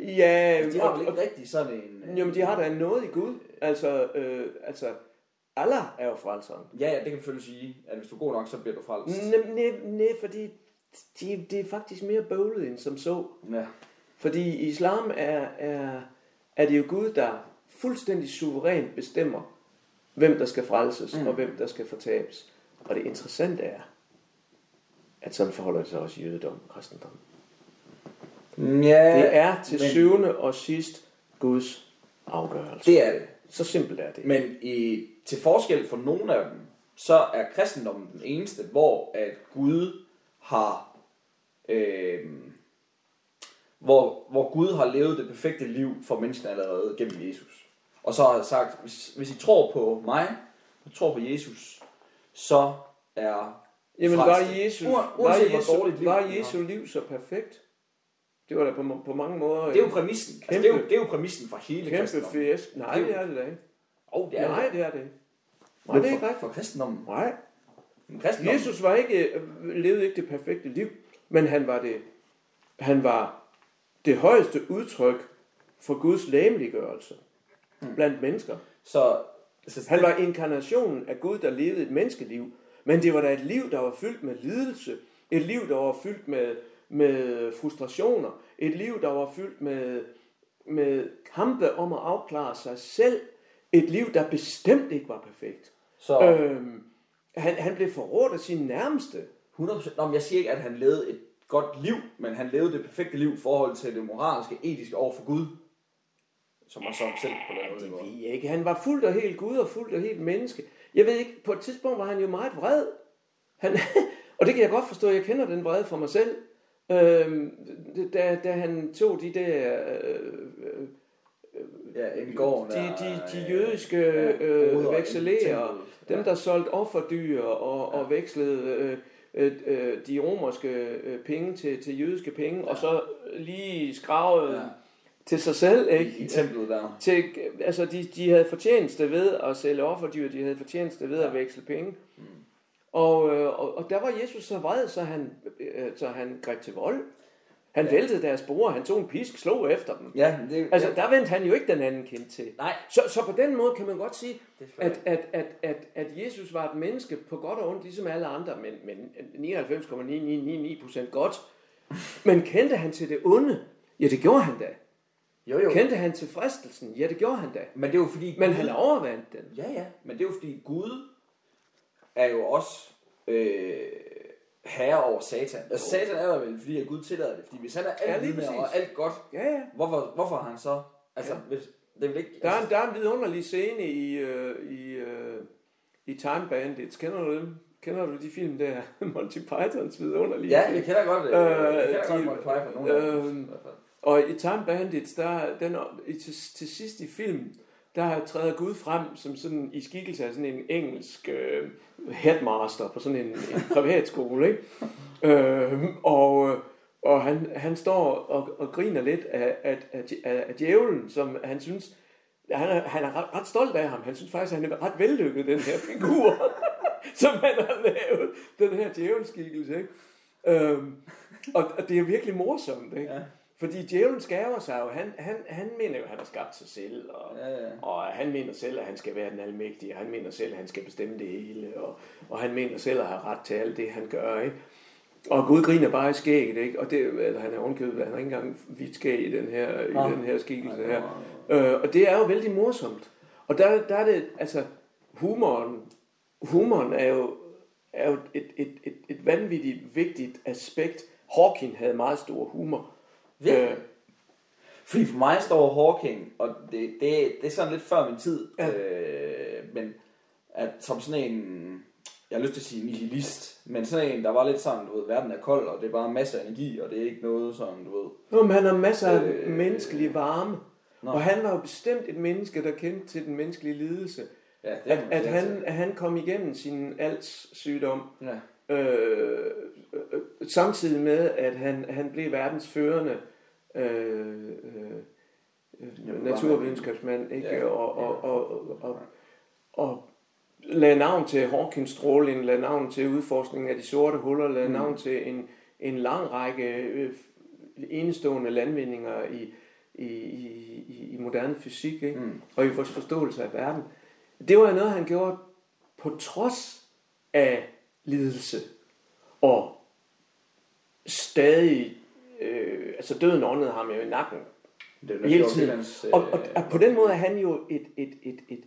Ja, De har og- ikke rigtig sådan en... øh, Jamen, de har da noget i Gud. Altså, øh, altså Allah er jo frelseren. Ja, ja, det kan man selvfølgelig sige, at hvis du er god nok, så bliver du frelst. Nej, nej, nej, fordi de, det er faktisk mere bøvlet end som så. Ja. Fordi i islam er, er, er det jo Gud, der fuldstændig suverænt bestemmer, hvem der skal frelses mm. og hvem der skal fortabes. Og det interessante er, at sådan forholder det sig også i jødedom og kristendom. Ja, Det er til men- syvende og sidst Guds afgørelse. Det er det. Så simpelt er det. Men i, til forskel for nogle af dem, så er kristendommen den eneste, hvor at Gud har øh, hvor, hvor Gud har levet det perfekte liv for menneskene allerede gennem Jesus. Og så har sagt, hvis, hvis I tror på mig, og tror på Jesus, så er Jamen var Jesus, Uan- var, uanset hvor Jesu, dårligt liv var. Jesu liv så perfekt? Det var da på, på mange måder Det er jo præmissen. Altså, det, er jo, det er jo præmissen for hele kæmpe kristendommen. fisk. Nej, det er det da ikke. Oh, det er Nej, det. det er det ikke. Nej, det er ikke rigtigt. for kristendommen. Nej. Jesus var ikke, øh, levede ikke det perfekte liv, men han var det, han var det højeste udtryk for Guds læmeliggørelse blandt mennesker. Så, så Han var inkarnationen af Gud, der levede et menneskeliv. Men det var da et liv, der var fyldt med lidelse. Et liv, der var fyldt med, med frustrationer. Et liv, der var fyldt med, med kampe om at afklare sig selv. Et liv, der bestemt ikke var perfekt. så Øhm, han, han blev forrådt af sine nærmeste. 100%. Nå, men jeg siger ikke, at han levede et godt liv, men han levede det perfekte liv i forhold til det moralske, etiske over for Gud. Som man så selv på den Det måde. ved jeg ikke. Han var fuldt og helt Gud og fuldt og helt menneske. Jeg ved ikke, på et tidspunkt var han jo meget vred. Han, *laughs* og det kan jeg godt forstå, jeg kender den vrede fra mig selv. Øhm, da, da han tog de der øh, Ja, i gården. de, de, de øh, jødiske ja, øh, i vekselerer, dem Ja. der solgte offerdyr og, og vekslede øh, øh, øh, de romerske øh, penge til, til jødiske penge, og så lige skravede Ja. til sig selv, I, ikke? I templet der. til, altså de, de havde fortjeneste ved at sælge offerdyr, de havde fortjeneste ved at veksle penge. Mm. Og, øh, og, og der var Jesus så vred, så han, øh, så han greb til vold. Han væltede deres bror, han tog en pisk, slog efter dem. Ja, det, Altså, ja. der vendte han jo ikke den anden kendt til. Nej, Så, så på den måde kan man godt sige, at, at, at, at, at Jesus var et menneske på godt og ondt, ligesom alle andre, men, men 99,999% godt. Men kendte han til det onde? Ja, det gjorde han da. Jo, jo. Kendte han til fristelsen? Ja, det gjorde han da. Men det er jo fordi... Men Gud- han overvandt den. Ja, ja. Men det er jo fordi Gud er jo også øh, herre over satan. Altså satan er vel, fordi at Gud tillader det. Fordi hvis han er alt ja, og alt godt, Ja, ja. hvorfor, hvorfor har han så... Altså, Ja. hvis, det vel ikke... Der er, altså, en, der er en vidunderlig scene i, øh, i, øh, i Time Bandits. Kender du dem? Kender du de film der? *laughs* Monty Pythons vidunderlige Ja, jeg kender godt, øh, Øh, jeg kender de- godt Monty Python, nogle af dem, øh. Og i Time Bandits, der, den, i, til, til sidst i filmen, der træder Gud frem som sådan i skikkelse af sådan en engelsk øh, headmaster på sådan en, en privatskole, ikke? Øhm, øh, og og han, han står og, og griner lidt af, af, af, af, djævlen, som han synes, han er, han er ret, ret stolt af ham. Han synes faktisk, at han er ret vellykket, den her figur, *laughs* som han har lavet, den her djævelskikkelse. Ikke? Øhm, og, og det er virkelig morsomt, ikke? Ja. Fordi djævlen skaber sig jo. Han, han, han mener jo, at han har skabt sig selv. Og, Ja, ja. og han mener selv, at han skal være den almægtige. Han mener selv, at han skal bestemme det hele. Og, og han mener selv at have ret til alt det, han gør. Ikke? Og Gud griner bare i skægget, ikke? Og det, eller han er undkøbet, han har ikke engang hvidt skæg i den her, i Nå. den her skikkelse her. Øh, og det er jo vældig morsomt. Og der, der er det, altså, humoren, humoren er jo, er jo et, et, et, et vanvittigt vigtigt aspekt. Hawking havde meget stor humor. Virkelig? Øh, Fordi for mig står Hawking, og det, det, det er sådan lidt før min tid, Ja. øh, men at som sådan en, jeg har lyst til at sige nihilist, men sådan en, der var lidt sådan, du ved, verden er kold, og det er bare masser af energi, og det er ikke noget sådan, du ved. Nå, men han har masser af Øh, menneskelig varme. Nå. Og han var jo bestemt et menneske, der kendte til den menneskelige lidelse. Ja, det At, at, han, at han kom igennem sin als sygdom, Ja. øh, øh, samtidig med, at han, han blev verdens førende øh, øh, øh, naturvidenskabsmand, ikke? Ja, og, og, og, og, og, og lagde navn til Hawkins stråling, lagde navn til udforskningen af de sorte huller, lagde Mm. navn til en, en lang række øh, enestående landvindinger i, i, i, i, i moderne fysik, ikke? Mm. og i vores forståelse af verden. Det var noget, han gjorde på trods af lidelse og stadig, øh, altså døden åndede ham jo i nakken Det er hele tiden. hans, øh, Og, og, og på den måde er han jo et, et, et, et,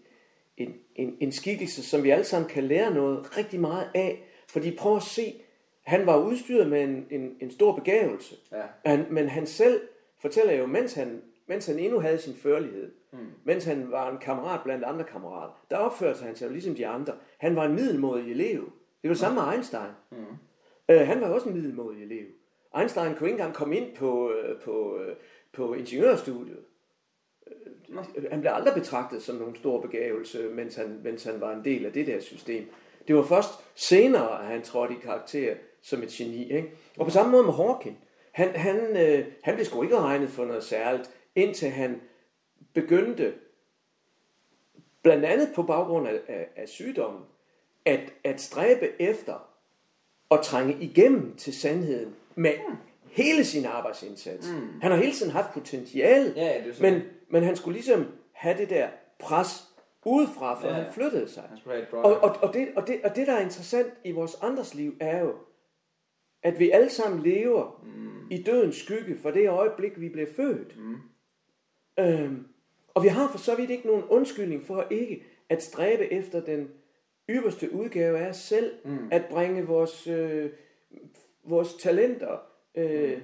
en, en, en skikkelse, som vi alle sammen kan lære noget rigtig meget af. Fordi prøv at se, han var udstyret med en, en, en stor begævelse. Ja. Han, men han selv fortæller jo, mens han, mens han endnu havde sin førlighed, mm. mens han var en kammerat blandt andre kammerater, der opførte han sig jo ligesom de andre. Han var en middelmådig elev. Det var samme med Einstein. Mm. Øh, han var også en middelmådig elev. Einstein kunne ikke engang komme ind på, øh, på, øh, på ingeniørstudiet. Han blev aldrig betragtet som nogen stor begævelse, mens han, mens han var en del af det der system. Det var først senere, at han trådte i karakter som et geni. Ikke? Og på samme måde med Hawking. Han, han, øh, han blev sgu ikke regnet for noget særligt, indtil han begyndte, blandt andet på baggrund af, af, af sygdommen, at, at stræbe efter at trænge igennem til sandheden med hele sin arbejdsindsats. Mm. Han har hele tiden haft potentiale, Ja, men, men han skulle ligesom have det der pres udefra, for Ja, ja. han flyttede sig. Og, og, og, det, og, det, og det, der er interessant i vores andres liv, er jo, at vi alle sammen lever mm. i dødens skygge for det øjeblik, vi blev født. Mm. Øhm, og vi har for så vidt ikke nogen undskyldning for ikke at stræbe efter den ypperste udgave af os selv, mm. at bringe vores, øh, vores talenter øh,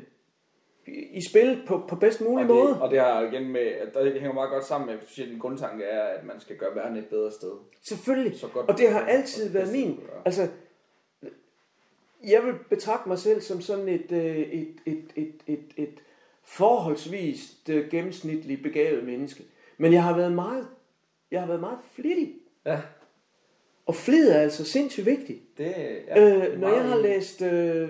i, i spil på, på bedst mulig og måde. det, og det har igen med, det hænger meget godt sammen med, at du siger, at din grundtanke er, at man skal gøre verden et bedre sted. Selvfølgelig. Så godt og det har altid været min. Altså, jeg vil betragte mig selv som sådan et, øh, et, et, et, et, et forholdsvis øh, gennemsnitligt begavet menneske. Men jeg har været meget, jeg har været meget flittig. Ja, Og flid er altså sindssygt vigtigt. det ja, Øh, når jeg har læst øh,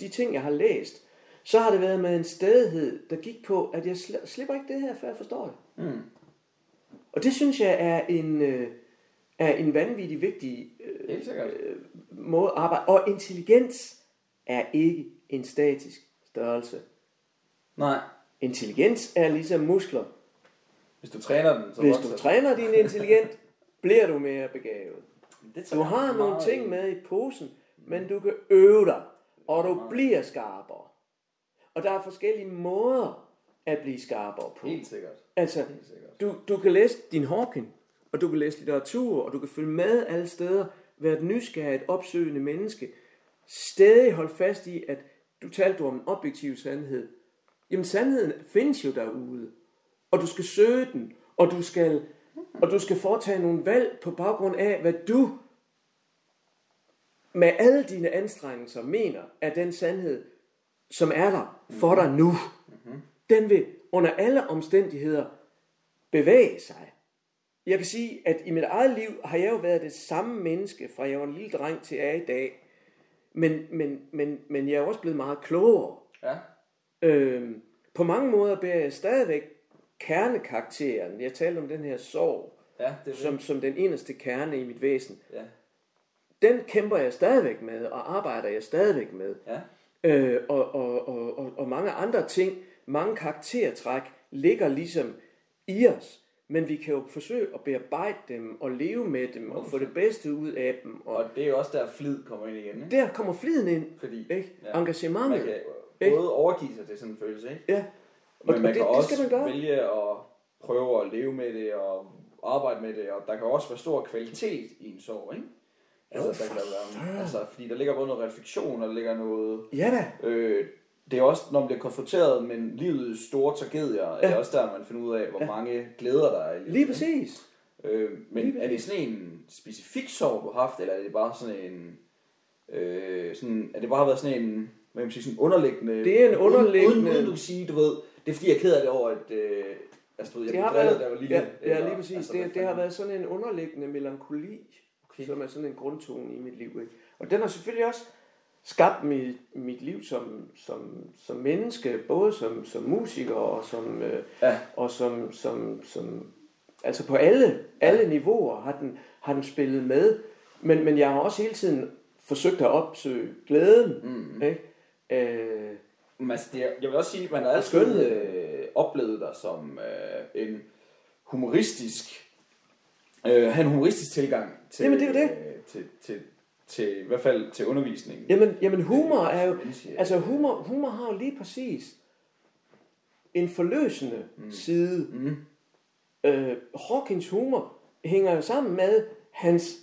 de ting, jeg har læst, så har det været med en stedighed, der gik på, at jeg sl- slipper ikke det her, før jeg forstår det. Mm. Og det synes jeg er en, øh, er en vanvittig vigtig øh, øh, måde at arbejde. Og intelligens er ikke en statisk størrelse. Nej, Intelligens er ligesom muskler. hvis du træner den, så Hvis du træner din intelligens, *laughs* bliver du mere begavet. Det Du har jeg nogle meget ting med i posen, men du kan øve dig, og du bliver skarpere. Og der er forskellige måder at blive skarpere på. Helt sikkert. Altså, Helt sikkert. du, du kan læse din Hawking, og du kan læse litteratur, og du kan følge med alle steder, være et nysgerrigt, opsøgende menneske. Stadig hold fast i, at du talte om en objektiv sandhed. Jamen, sandheden findes jo derude, og du skal søge den, og du skal, og du skal foretage nogle valg på baggrund af, hvad du med alle dine anstrengelser mener er den sandhed, som er der for dig nu. Den vil under alle omstændigheder bevæge sig. Jeg kan sige, at i mit eget liv har jeg jo været det samme menneske, fra jeg var en lille dreng til jeg er i dag. Men, men, men, men jeg er også blevet meget klogere. Ja, Øhm, på mange måder bærer jeg stadigvæk kernekarakteren. Jeg talte om den her sorg, ja, det som, som den eneste kerne i mit væsen. Ja, Den kæmper jeg stadigvæk med, og arbejder jeg stadigvæk med. ja. Øh, og, og, og, og, og mange andre ting, mange karaktertræk, ligger ligesom i os. Men vi kan jo forsøge at bearbejde dem, og leve med dem, og få det bedste ud af dem. Og Og det er jo også der flid kommer ind igen, ikke? der kommer fliden ind, Fordi ikke? ja, Engagementet. man kan ikke? både overgive sig til sådan en følelse, ikke? Ja. Men man det, kan det også skal man gøre. vælge at prøve at leve med det og arbejde med det, og der kan også være stor kvalitet i en sorg, ikke? Altså, Jo, der kan der være, altså, fordi der ligger både noget refleksion, og der ligger noget... Ja da. Øh, det er også, når man bliver konfronteret med livets store tragedier, ja. er det også der, man finder ud af, hvor ja. mange glæder der er i livet. Lige præcis. Øh, men Lige er det sådan en specifik sorg, du har haft, eller er det bare sådan en... Øh, sådan, er det bare været sådan en, hvad kan man sige, sådan underliggende... Det er en underliggende- Uden, uden, uden du sige, du ved, det er fordi, jeg er ked af det over, at... Øh, altså, jeg Det har været, jeg var lille. ja, ja, lige præcis. altså, det, det har været sådan en underliggende melankoli, Okay. som er sådan en grundtone i mit liv. Ikke? Og den har selvfølgelig også skabt mit, mit liv som, som, som menneske, både som, som musiker og som, øh, Ja. og som, som, som altså på alle, alle niveauer har den, har den spillet med. Men, men jeg har også hele tiden forsøgt at opsøge glæden. Mm. Ikke? Øh, Men altså, det er, jeg vil også sige, at man er altid øh, oplevede dig som øh, en humoristisk, øh, have en humoristisk tilgang til, Jamen, det er jo det. Øh, til, til, til, i hvert fald til undervisningen. Jamen, jamen humor er jo, altså humor, humor har jo lige præcis en forløsende mm. side. Mm. Øh, Hawkins humor hænger jo sammen med hans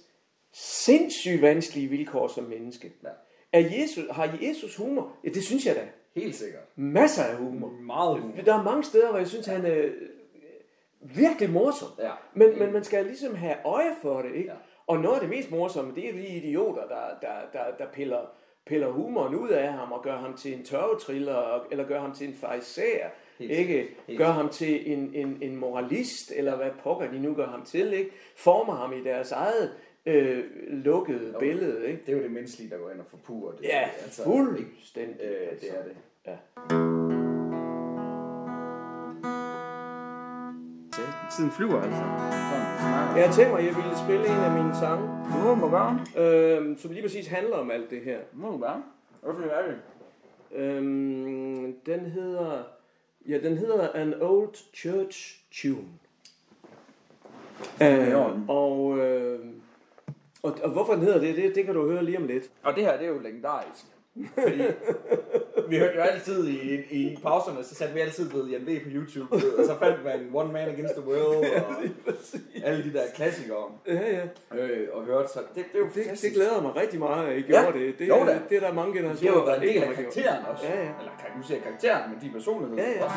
sindssygt vanskelige vilkår som menneske. Ja. Er Jesus, har Jesus humor? Ja, det synes jeg da. Helt sikkert. Masser af humor. Meget humor. Der er mange steder, hvor jeg synes, han er øh, virkelig morsom. Ja. Men, men man skal ligesom have øje for det, ikke? Ja. Og noget af det mest morsomme, det er de idioter, der, der, der, der piller, piller humoren ud af ham og gør ham til en tørvetriller, eller gør ham til en farisæer, ikke? Helt Gør ham til en, en, en moralist, eller hvad pokker de nu gør ham til, ikke? Former ham i deres eget øh, lukkede Jo. billede, ikke? Det er jo det menneskelige, der går ind og forpurer det. Ja, altså, fuldstændig. Øh, det er det. Ja. Tiden flyver altså. Jeg har tænkt mig, at jeg ville spille en af mine sange, Du må gerne. øh, som lige præcis handler om alt det her. Må du gerne. Hvorfor er det? Øhm, den hedder, ja, den hedder An Old Church Tune. Øh, og, øh, og, og hvorfor den hedder det, det, det kan du høre lige om lidt. Og det her, det er jo legendarisk. *laughs* Fordi vi hørte jo altid i, i pauserne, så satte vi altid ved Jan V på YouTube, du og så fandt man One Man Against the World, og *laughs* alle de der klassikere, Ja, ja. øh, og hørte, så det, det er jo Det, det glæder mig rigtig meget, at I Ja, gjorde det. Det, jo er, da. det er der mange Det har generationer, jo været en del af karakteren også. Ja, ja. Eller kan nu sige karakteren, men de personligheder Ja, ja. også.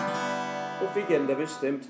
Nu fik jeg den da vist stemt.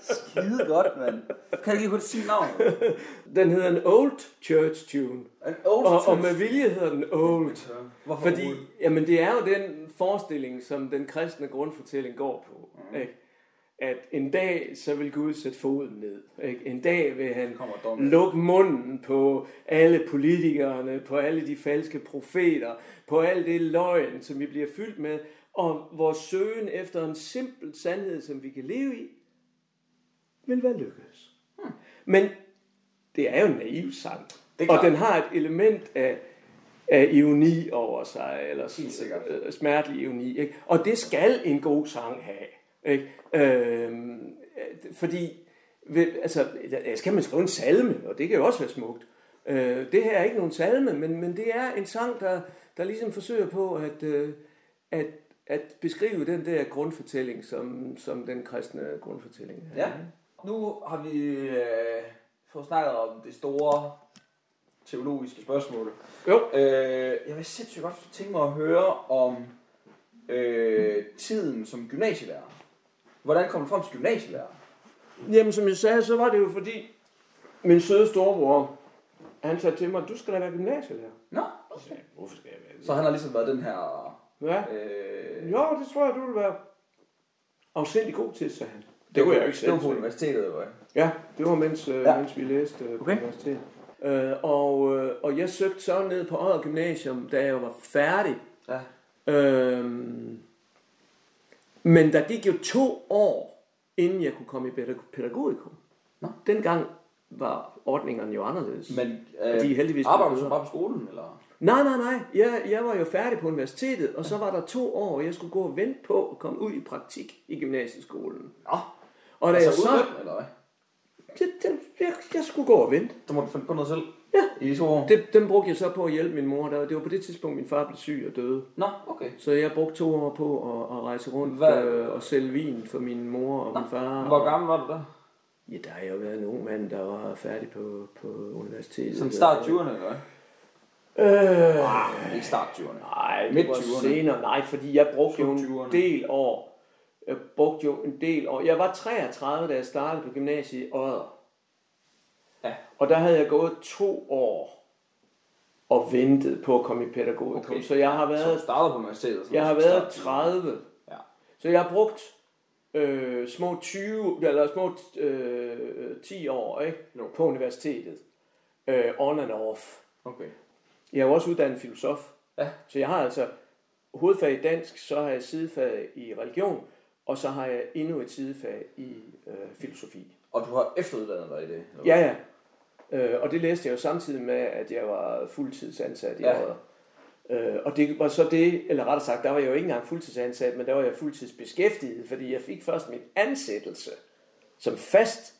Skide godt, mand. Kan jeg lige hurtigt sige navnet? Den hedder en Old Church Tune. En old Og, og church. med vilje hedder den Old. Hvorfor Fordi, old? jamen det er jo den forestilling, som den kristne grundfortælling går på. Mm. Ikke? At en dag, så vil Gud sætte foden ned. Ikke? En dag vil han lukke munden på alle politikerne, på alle de falske profeter, på alt det løgn, som vi bliver fyldt med, og vores søgen efter en simpel sandhed, som vi kan leve i, vil være lykkedes. Hmm. Men det er jo en naiv sang. Det og den har et element af, af ironi over sig, eller Helt sikkert. øh, smertelig ironi. Ikke? Og det skal en god sang have. Ikke? Øhm, øh, fordi, altså, skal man skrive en salme, og det kan jo også være smukt. Øh, det her er ikke nogen salme, men, men det er en sang, der, der ligesom forsøger på at, øh, at, at beskrive den der grundfortælling, som, som den kristne grundfortælling er. Ja. Nu har vi øh, fået snakket om det store teologiske spørgsmål. Jo. Øh, jeg vil sindssygt godt tænke mig at høre om øh, tiden som gymnasielærer. Hvordan kom du frem til gymnasielærer? Jamen, som jeg sagde, så var det jo fordi, min søde storebror, han sagde til mig, du skal da være gymnasielærer. Nå, jeg, hvorfor skal jeg være det? så han har ligesom været den her... Ja. Øh, Jo, det tror jeg, du vil være afsindig god til, sagde han. Det kunne jeg jo ikke Det var selv. på universitetet, eller hvad? Ja, det var mens, øh, Ja. mens vi læste øh, på Okay. universitetet. Øh, og, øh, og jeg søgte så ned på Odder Gymnasium, da jeg var færdig. Ja. Øhm, men der gik jo to år, inden jeg kunne komme i pædag- pædagogikum. Nå. Dengang var ordningerne jo anderledes. Men øh, De er heldigvis arbejder du så bare på skolen, eller? Nej, nej, nej. Jeg, jeg var jo færdig på universitetet, og så var der to år, jeg skulle gå og vente på at komme ud i praktik i gymnasieskolen. Nå, Og da altså jeg så... eller hvad? Det, det, jeg, jeg skulle gå og vente. Så må du finde på noget selv? Ja. I to år? Det, den brugte jeg så på at hjælpe min mor. Der, det var på det tidspunkt, min far blev syg og døde. Nå, okay. Så jeg brugte to år på at, at rejse rundt Hvad- øh, og sælge vin for min mor og min far. Hvor og, gammel var du der? Ja, der har jo været en ung mand, der var færdig på, på universitetet. Sådan start 20'erne, eller hvad? Øh, Ikke start 20'erne. nej, Midt det var 20'erne. senere. Nej, fordi jeg brugte jo en 20'erne. del år. Jeg brugte jo en del år. Jeg var 33, da jeg startede på gymnasiet i Odder. Ja. Og der havde jeg gået to år og ventet på at komme i pædagogikum. Okay. Så jeg har Så været du startede på universitetet? så Jeg har været 20'erne. 30. Ja. Så jeg har brugt øh, små 20, eller små øh, 10 år ikke? Jo. på universitetet. Øh, on and off. Okay. Jeg er jo også uddannet filosof. Ja. Så jeg har altså hovedfag i dansk, så har jeg sidefag i religion, og så har jeg endnu et sidefag i øh, filosofi. Og du har efteruddannet dig i det? eller Ja, ja. Øh, og det læste jeg jo samtidig med, at jeg var fuldtidsansat i Ja. året. Øh, og det var så det, eller rettere sagt, der var jeg jo ikke engang fuldtidsansat, men der var jeg fuldtidsbeskæftiget, fordi jeg fik først min ansættelse som fast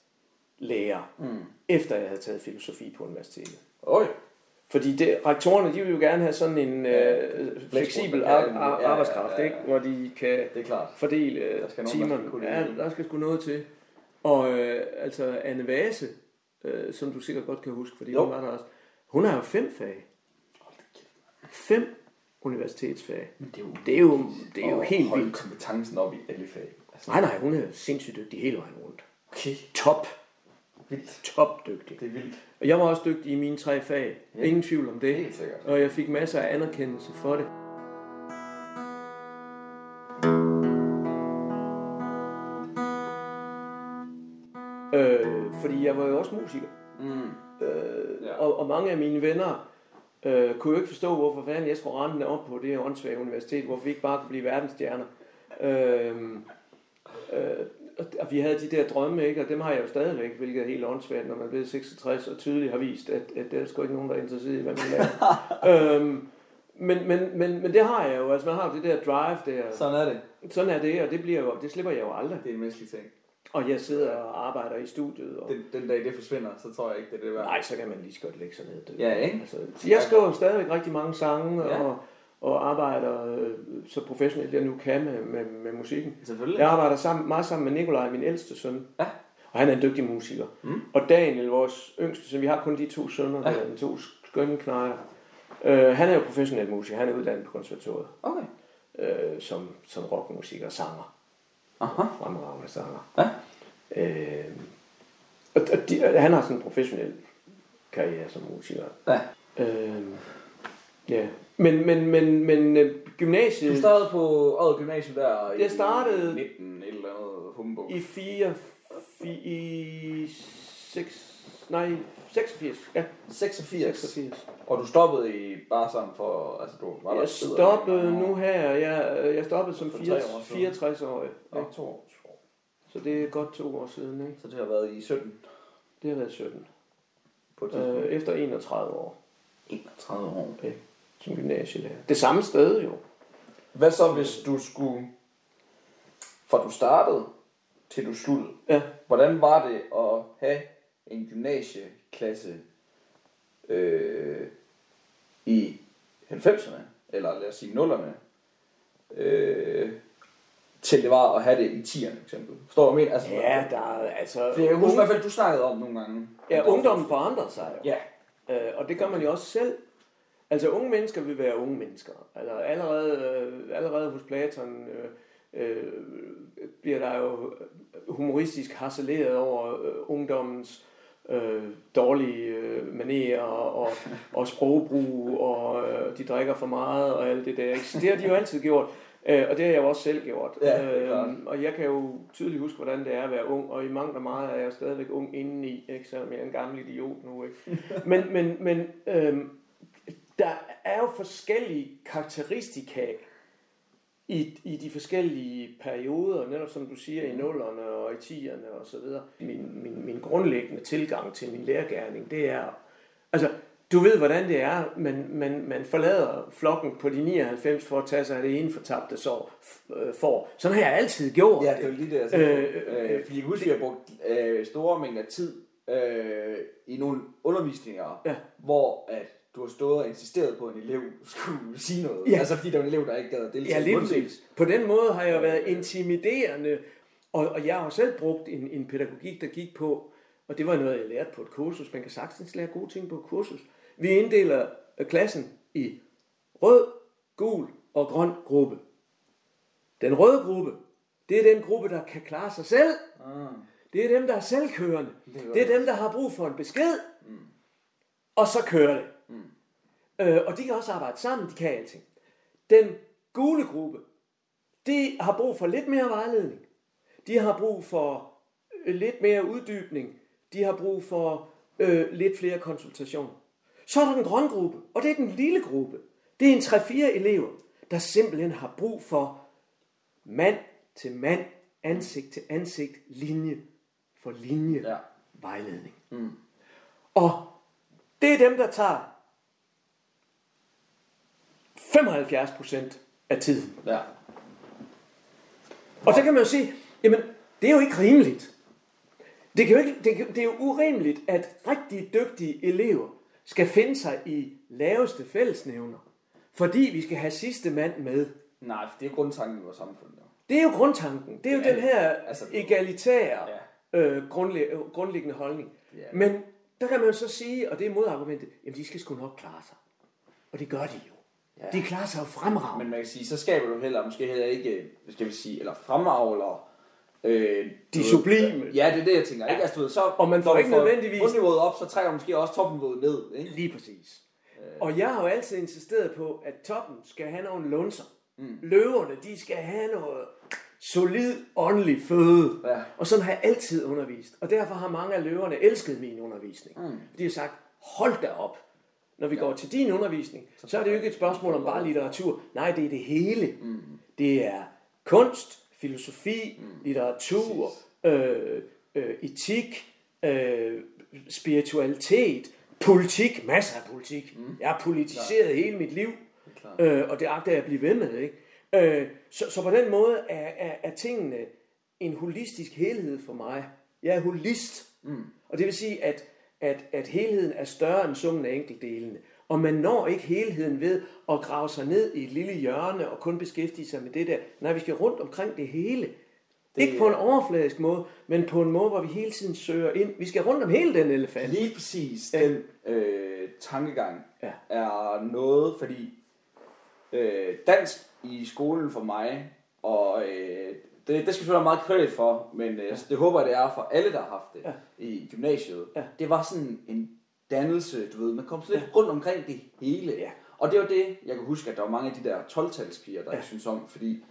lærer, mm. efter jeg havde taget filosofi på universitetet. Oj. Fordi det, rektorerne, de vil jo gerne have sådan en øh, fleksibel Ja, ar- ja, ar- ja, arbejdskraft, ja, ja. ikke? hvor de kan Det er klart. fordele Der øh, skal timerne. Ja, der skal sgu noget til. Og øh, altså Anne Vase, øh, som du sikkert godt kan huske, fordi Jo. hun var der også, hun har jo fem fag. Fem universitetsfag. Det er jo, Det er jo, det er jo helt vildt. kompetencen op i alle fag. Altså, Nej, nej, hun er sindssygt dygtig hele vejen rundt. okay. Top, Vildt. top dygtig. Det er vildt. Og jeg var også dygtig i mine tre fag. Ja. Ingen tvivl om det. Helt sikkert. Og jeg fik masser af anerkendelse for det. Øh, fordi jeg var jo også musiker. Mm. Øh, Ja. og, og mange af mine venner øh, kunne jo ikke forstå, hvorfor fanden jeg skulle rende op på det åndssvage universitet, hvorfor vi ikke bare kunne blive verdensstjerner. Øh, øh, og- vi havde de der drømme, ikke? og dem har jeg jo stadigvæk, hvilket er helt åndssvagt, når man er blevet 66 og tydeligt har vist, at, at der er sgu ikke nogen, der er interesseret i, hvad man laver. *laughs* øhm, men, men, men, men det har jeg jo, altså man har jo det der drive der. Sådan er det. Sådan er det, og det, bliver jo, det slipper jeg jo aldrig. Det er en menneskelig ting. Og jeg sidder og arbejder i studiet, og Den, den dag det forsvinder, så tror jeg ikke, det er det værd. nej, så kan man lige så godt lægge sig ned. Det, Ja, ikke? Altså, så jeg skriver stadigvæk rigtig mange sange, Ja. og, og arbejder øh, så professionelt jeg nu kan med, med, med musikken. Selvfølgelig. Jeg arbejder sammen, meget sammen med Nikolaj, min ældste søn. Ja. Og han er en dygtig musiker. Mm. Og Daniel, vores yngste søn, vi har kun de to sønner, Ja. der, de to skønne knejer. Øh, han er jo professionel musiker, han er uddannet på konservatoriet. Okay. Øh, som, som rockmusiker og sanger. Aha. Fremragende sanger. Ja. Øh, og, og de, han har sådan en professionel karriere som musiker. Ja. Øh, ja. Men, men, men, men øh, gymnasiet... Du startede på Odder Gymnasium der i Jeg startede- 19 et eller andet humbug. I 4, fi, i 6, nej, 86, ja, 86. 86. Og du stoppede i bare sådan for, altså du var der Jeg stoppede nu her, jeg, jeg stoppede som For tre 4, år siden. 64 år, Ja, to år. så det er godt to år siden, ikke? Så det har været i 17 Det har været 17, på øh, efter 31 år 31 år. okay, som gymnasielærer. Det samme sted jo. Hvad så hvis du skulle, fra du startede til du sluttede, Ja. hvordan var det at have en gymnasieklasse øh, i 90'erne, eller lad os sige 0'erne, øh, til det var at have det i 10'erne for eksempel. Forstår du, hvad jeg mener? Altså, Ja, der er altså... For jeg kan huske i hvert fald, du snakkede om nogle gange. Ja, ungdommen forandrer sig jo. Ja, Øh, og det gør man jo også selv. Altså unge mennesker vil være unge mennesker. Altså allerede, øh, allerede hos Platon øh, øh, bliver der jo humoristisk harceleret over øh, ungdommens øh, dårlige øh, manerer og, og, og sprogbrug, og øh, de drikker for meget og alt det der. Ikke? Så det har de jo altid gjort. Øh, og det har jeg jo også selv gjort. Ja, klart. og jeg kan jo tydeligt huske, hvordan det er at være ung, og i mangt og meget er jeg stadigvæk ung indeni, ikke? selvom jeg er en gammel idiot nu. Ikke? *laughs* Men, men, men øhm, der er jo forskellige karakteristika i, i de forskellige perioder, netop som du siger, i nullerne og i tierne og så videre. Min, min, min grundlæggende tilgang til min lærergærning, det er, altså, du ved, hvordan det er, men man, man forlader flokken på de 99 for at tage sig af det ene fortabte sår, øh, for. Sådan har jeg altid gjort. ja det er jo lige det, jeg Øh, øh, øh, Fordi jeg kan huske, at vi har brugt øh, store mængder tid øh, i nogle undervisninger, Ja. hvor at du har stået og insisteret på, at en elev skulle sige noget. Ja. Altså fordi der var en elev, der ikke gad at deltage. Ja, lige præcis. På den måde har jeg været intimiderende, og, og jeg har jo selv brugt en, en pædagogik, der gik på, og det var noget, jeg lærte på et kursus. Man kan sagtens lære gode ting på et kursus. Vi inddeler øh, klassen i rød, gul og grøn gruppe. Den røde gruppe, det er den gruppe, der kan klare sig selv. Ah. Det er dem, der er selvkørende. Det er. Det er dem, der har brug for en besked. Og så kører det. Øh, og de kan også arbejde sammen, de kan alting. Den gule gruppe, de har brug for lidt mere vejledning. de har brug for øh, lidt mere uddybning, de har brug for øh, lidt flere konsultationer. Så er der den grønne gruppe, og det er den lille gruppe. Det er en 3-4 elever, der simpelthen har brug for mand til mand, ansigt til ansigt, linje for linje Ja. vejledning. Mm. Og det er dem, der tager 75 procent af tiden. Ja. Og så kan man jo sige, jamen, det er jo ikke rimeligt. Det, kan jo ikke, det, det er jo urimeligt, at rigtig dygtige elever skal finde sig i laveste fællesnævner, fordi vi skal have sidste mand med. Nej, for det er grundtanken i vores samfund. Jo. Det er jo grundtanken. Det er jo Ja, den her altså- egalitære øh, grundlæ- grundlæggende holdning. Ja. Men der kan man jo så sige, og det er modargumentet, jamen de skal sgu nok klare sig. Og det gør de jo. Ja. De klarer sig jo fremragende. Men man kan sige, så skaber du heller måske heller ikke, hvad skal vi sige, eller fremavler øh, De sublime. Ja, det er det, jeg tænker. Ikke? Altså, du ved, så, Og man får ikke nødvendigvis- Bundniveauet op, så trækker du måske også topniveauet ned. Ikke? Lige præcis. Og jeg har jo altid insisteret på, at toppen skal have nogle lunser. Mm. Løverne, de skal have noget solid åndelig føde. Ja. Og sådan har jeg altid undervist. Og derfor har mange af løverne elsket min undervisning. Mm. De har sagt, hold da op. Når vi ja. går til din undervisning, så er det jo ikke et spørgsmål om bare litteratur. Nej, det er det hele. Mm. Det er kunst, filosofi, mm. litteratur, øh, øh, etik, øh, spiritualitet, politik, masser af politik. Mm. Jeg har politiseret ja. hele mit liv, øh, og det agter jeg at blive ved med. Ikke? Øh, så, så på den måde er, er, er tingene en holistisk helhed for mig. Jeg er holist. Mm. Og det vil sige, at, at, at helheden er større end summen af enkeltdelene. Og man når ikke helheden ved at grave sig ned i et lille hjørne og kun beskæftige sig med det der. Nej, vi skal rundt omkring det hele. Det, ikke på en overfladisk måde, men på en måde, hvor vi hele tiden søger ind. Vi skal rundt om hele den elefant. Lige præcis den øh, tankegang Ja. er noget, fordi øh, dansk i skolen for mig, og øh, det, det skal selvfølgelig have meget credit for, men øh, det håber jeg, det er for alle, der har haft det Ja. i gymnasiet. Ja. Det var sådan en dannelse, du ved, man kom så lidt rundt omkring det hele. Ja. Og det var det, jeg kan huske, at der var mange af de der 12-talspiger, der ja. jeg synes om, fordi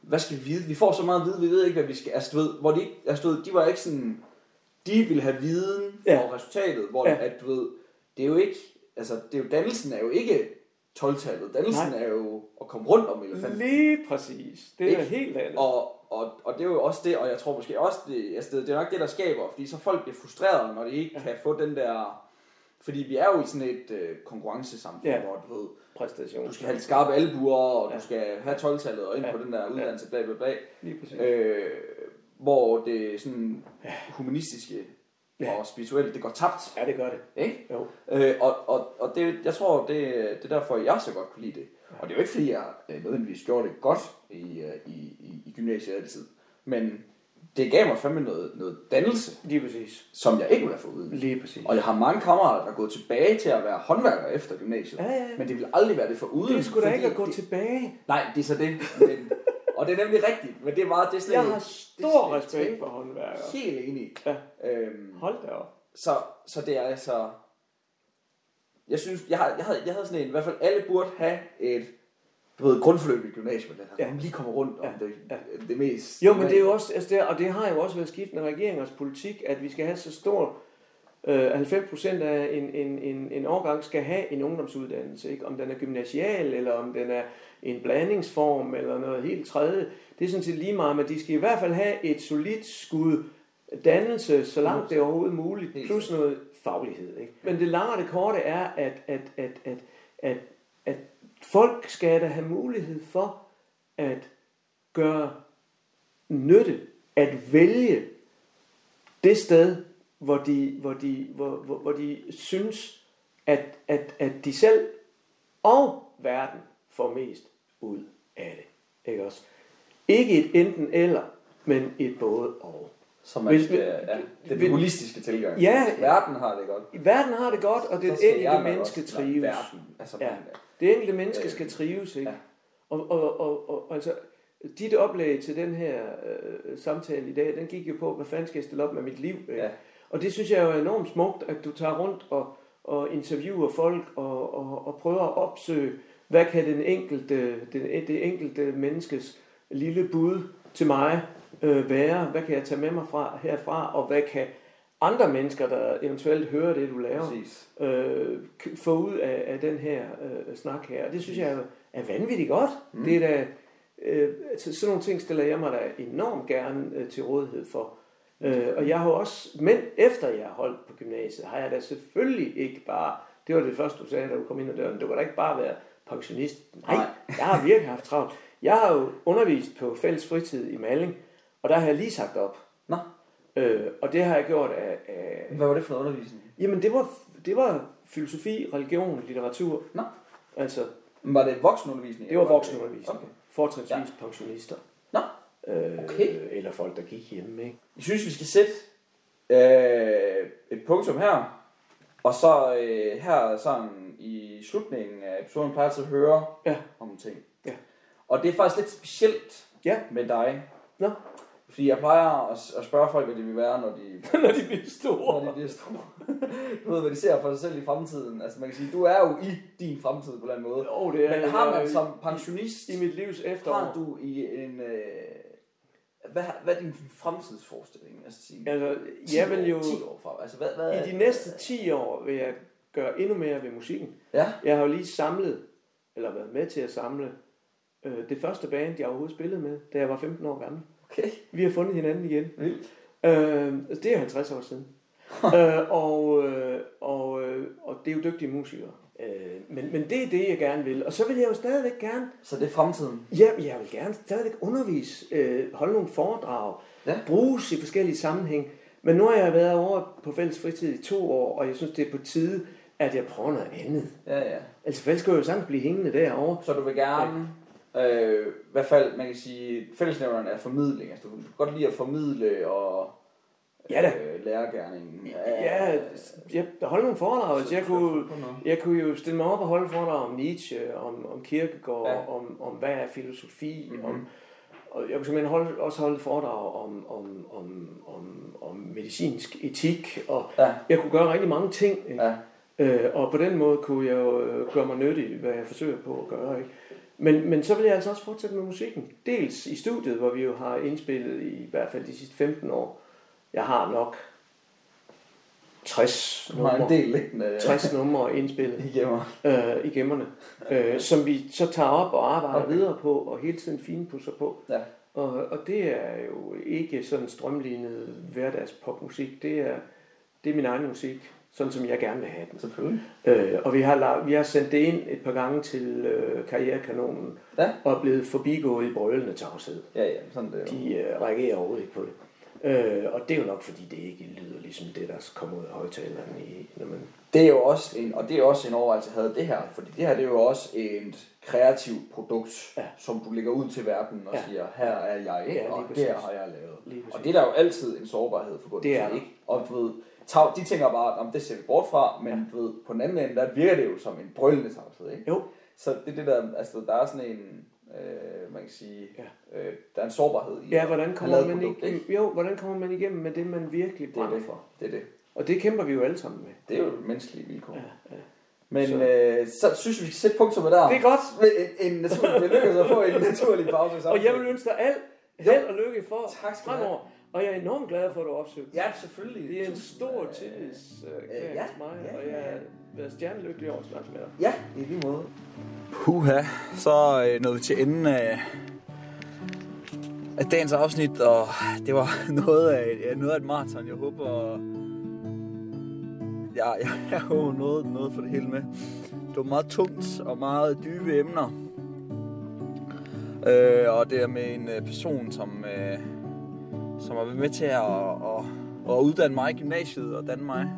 hvad skal vi vide? Vi får så meget at vide, vi ved ikke, hvad vi skal. Altså, du ved, hvor de, altså, du ved, de var ikke sådan, de ville have viden for Ja. ja. resultatet, hvor Ja. ja. at, du ved, det er jo ikke, altså, det er jo, dannelsen er jo ikke 12-tallet. Dannelsen Nej. er jo at komme rundt om elefanten. Lige præcis. Det er Ikke? helt andet. Og, og, og det er jo også det, og jeg tror måske også, det, altså det, det er nok det, der skaber, fordi så folk bliver frustrerede, når de ikke ja. kan få den der... Fordi vi er jo i sådan et øh, konkurrencesamfund, Ja. ja. hvor du ved, præstation. du skal have de skarpe albuer, og Ja. du skal have 12-tallet og ind Ja. på den der uddannelse, bla bla bla. Lige præcis. Øh, hvor det sådan humanistiske Ja. og spirituelle, det går tabt. Ja, det gør det. Ikke? Jo. Øh, og, og, og det, jeg tror, det, det er derfor, jeg så godt kunne lide det. Og det er jo ikke, fordi jeg øh, nødvendigvis gjorde det godt i, øh, i, i, i gymnasiet altid. Men det gav mig fandme noget, noget dannelse, Lige præcis. som jeg ikke ville have fået uden. Lige præcis. Og jeg har mange kammerater, der er gået tilbage til at være håndværkere efter gymnasiet. Ja, ja, ja. Men det vil aldrig være det for uden. Det sgu da ikke at gå det, tilbage. Nej, det er så det. Men, *laughs* og det er nemlig rigtigt. Men det er meget... Det er sådan Jeg har stor respekt ting. for håndværkere. Helt enig. Ja. Øhm, Hold da op. så, så det er altså... Jeg synes, jeg, har, jeg, havde, jeg havde sådan en, i hvert fald alle burde have et du ved, grundforløb i gymnasiet, der Ja. ja. lige kommer rundt om Ja. det, Ja. det mest... Jo, men det er jo også, altså det, og det har jo også været skiftende regeringers politik, at vi skal have så stor, øh, 90 procent af en, en, en, en årgang skal have en ungdomsuddannelse, ikke? om den er gymnasial, eller om den er en blandingsform, eller noget helt tredje. Det er sådan set lige meget, men de skal i hvert fald have et solidt skud dannelse, så langt det er overhovedet muligt, plus noget faglighed. Ikke? Men det lange og det korte er, at, at, at, at, at, at folk skal da have mulighed for at gøre nytte, at vælge det sted, hvor de, hvor de, hvor, hvor, hvor de synes, at, at, at de selv og verden får mest ud af det. Ikke også? Ikke et enten eller, men et både og. Som man Hvis- skal, ja, det er den holistiske tilgang. Ja. Verden har det godt. Verden har det godt, og det enkelte menneske også trives. Verden. Altså, ja. Det enkelte menneske Øh, skal trives, ikke? ja. Og, og, og, og altså, dit oplæg til den her øh, samtale i dag, den gik jo på, hvad fanden skal jeg stille op med mit liv? Ikke? Ja. Og det synes jeg jo er enormt smukt, at du tager rundt og, og interviewer folk og, og, og prøver at opsøge, hvad kan den enkelte, den, det enkelte menneskes lille bud til mig øh, være? Hvad kan jeg tage med mig fra herfra? Og hvad kan andre mennesker, der eventuelt hører det, du laver, Præcis. øh, få ud af, af den her øh, snak her. Og det synes jeg er, er vanvittigt godt. Mm. Det er da, øh, altså, sådan nogle ting stiller jeg mig da enormt gerne øh, til rådighed for. Øh, og jeg har også, men efter jeg har holdt på gymnasiet, har jeg da selvfølgelig ikke bare, det var det første du sagde, da du kom ind ad døren, det var da ikke bare være pensionist. Nej, Nej. *laughs* jeg har virkelig haft travlt. Jeg har jo undervist på fælles fritid i Malling, og der har jeg lige sagt op. Nå, Øh, og det har jeg gjort af, af hvad var det for noget undervisning? Jamen, det var, det var filosofi, religion, litteratur. Nå. Altså, Var det voksenundervisning? det var voksenundervisning. Okay. Fortrinsvis ja. pensionister. Øh, Okay. Eller folk, der gik hjemme, ikke? jeg synes, vi skal sætte øh, et punktum her. Og så øh, her sådan i slutningen af episoden plejer jeg at høre Ja. om ting. Ja. Og det er faktisk lidt specielt Ja. med dig. Nå, Fordi jeg plejer at, at spørge folk, hvad de vil være, når de, *laughs* når de bliver store. når de bliver store. *laughs* du ved, hvad de ser for sig selv i fremtiden. Altså man kan sige, du er jo i din fremtid på en eller anden måde. Jo, det er Men har man som pensionist, I, I mit livs efterår. har du i en... Øh, hvad, hvad er din fremtidsforestilling? Altså, sige, Altså, 10 jeg vil jo... år, 10 år fra. Altså, hvad, hvad, I de næste 10 år vil jeg gøre endnu mere ved musikken. Ja, Jeg har jo lige samlet, eller været med til at samle, øh, det første band, jeg overhovedet spillede med, da jeg var 15 år gammel. okay. Vi har fundet hinanden igen. Vildt. Øh, det er 50 år siden. *laughs* øh, og, øh, og, øh, og det er jo dygtige musikere. Øh, men, men det er det, jeg gerne vil. Og så vil jeg jo stadigvæk gerne, Så det er fremtiden. ja, jeg vil gerne stadigvæk undervise, øh, holde nogle foredrag, Ja. bruges i forskellige sammenhæng. Men nu har jeg været over på fælles fritid i to år, og jeg synes, det er på tide, at jeg prøver noget andet. Ja, ja. Altså, ellers skal jeg jo sagtens blive hængende derovre. Så du vil gerne, øh, i hvert fald, man kan sige, fællesnævneren er formidling. Altså, du vil godt lide at formidle og Ja da. øh, lærergærningen. Ja, jeg holder nogle foredrag. Altså, jeg, kunne, jeg kunne jo stille mig op og holde foredrag om Nietzsche, om, om Kierkegaard, Ja. ja. om, om hvad er filosofi, Mhm. mm-hmm. om, og jeg kunne simpelthen holde, også holde foredrag om, om, om, om, om medicinsk etik, og Ja. jeg kunne gøre rigtig mange ting. Ikke? Ja. Øh, og på den måde kunne jeg jo øh, gøre mig nyttig, hvad jeg forsøger på at gøre. Ikke? Men, men så vil jeg altså også fortsætte med musikken. Dels i studiet, hvor vi jo har indspillet i, i hvert fald de sidste 15 år. Jeg har nok 60 Du har en numre, del liggende 60 numre indspillet i gemmer. øh, i gemmerne, øh, som vi så tager op og arbejder Okay. videre på, og hele tiden finpudser på. Ja. Og, og det er jo ikke sådan strømlignet hverdagspopmusik. Det er, det er min egen musik, sådan som jeg gerne vil have den. Selvfølgelig. Øh, og vi har, vi har sendt det ind et par gange til øh, Karrierekanonen, Ja. og er blevet forbigået i brølende tavshed. Ja, ja, sådan det er jo. De øh, reagerer overhovedet ikke på det. Øh, og det er jo nok, fordi det ikke lyder ligesom det, der kommer ud af højtaleren, i, når man... Det er jo også en, og det er også en overvejelse, jeg havde det her, fordi det her det er jo også et kreativt produkt, ja. Som du lægger ud til verden og ja. Siger, her er jeg, ikke? Ja, og præcis. her har jeg lavet. Og det er der jo altid en sårbarhed forbundet Det er til, der. ikke? Og du ved, tav, de tænker bare, om det ser vi bort fra, men ja. du ved, på den anden ende, der virker det jo som en brølende tavshed, ikke? Jo, Så det er det der, altså der er sådan en, øh, man kan sige, ja. øh, der er en sårbarhed i ja, hvordan kommer, man produkt, ikke, jo, hvordan kommer man igennem med det, man virkelig Det er brænder det. for? Det er det. Og det kæmper vi jo alle sammen med. Det er jo menneskelige vilkår. Ja. Ja. Men Så- øh, så synes vi, vi skal sætte punktum med der. Det er godt. Med En, en naturlig, det lykkedes at få en naturlig pause i Og jeg vil ønske dig alt held og lykke for Tak skal fremover. Og jeg er enormt glad for, at du har opsøgt. Ja, selvfølgelig. Det er en stor øh, tillids uh, øh, ja, til mig, ja, og ja, jeg ja. er været stjernelykkelig over at snakke med dig. Ja, i lige måde. Puha, så øh, nåede vi til enden af, af dagens afsnit, og det var *laughs* noget af, ja, noget af et maraton. Jeg håber, jeg, jeg, *laughs* jeg håber noget, noget for det hele med. Det var meget tungt og meget dybe emner. Øh, og det er med en øh, person, som, øh, som har været med til at, at, at uddanne mig i gymnasiet og danne mig.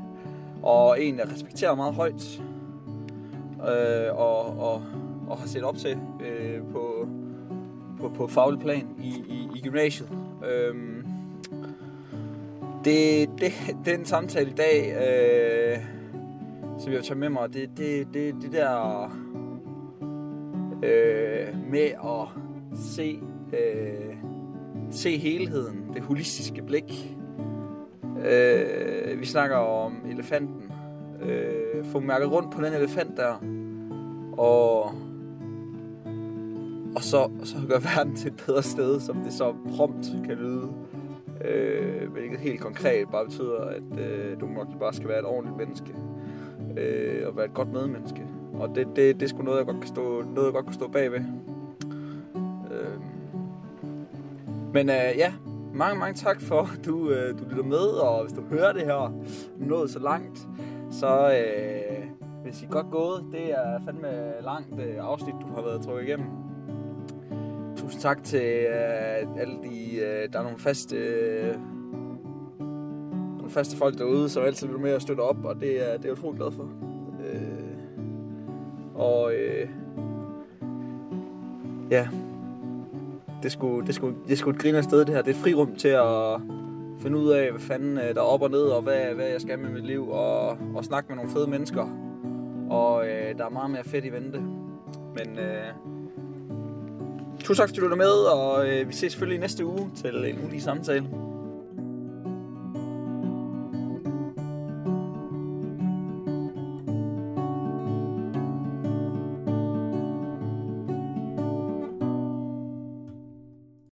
Og en, jeg respekterer meget højt øh, og, og, og har set op til øh, på, på, på faglig plan i, i, i gymnasiet. Øhm, det, det, den samtale i dag, øh, som jeg tager med mig, det, det, det, det der øh, med at se, øh, se helheden, det holistiske blik. Øh, vi snakker om elefanten. Øh, få mærket rundt på den elefant der. Og, og så, så gør verden til et bedre sted, som det så prompt kan lyde. Øh, hvilket helt konkret bare betyder, at øh, du nok bare skal være et ordentligt menneske. Øh, og være et godt medmenneske. Og det, det, det er sgu noget, jeg godt kan stå, noget, jeg godt kan stå bagved. Øh, men øh, ja, mange, mange tak for, at *laughs* du, øh, du lytter med, og hvis du hører det her nået så langt, så øh, vil I godt gået. Det er fandme langt øh, afsnit, du har været trukket igennem. Tusind tak til øh, alle de, øh, der er nogle faste, øh, nogle faste folk derude, som altid vil med at støtte op, og det er, det er jeg utrolig glad for. Øh, og øh, ja, det skulle, det skulle, det skulle et grine sted det her. Det er et frirum til at finde ud af, hvad fanden øh, der er op og ned, og hvad, hvad jeg skal med mit liv, og, og snakke med nogle fede mennesker. Og øh, der er meget mere fedt i vente. Men øh, tusind tak, fordi du er med, og øh, vi ses selvfølgelig næste uge til en ulig samtale.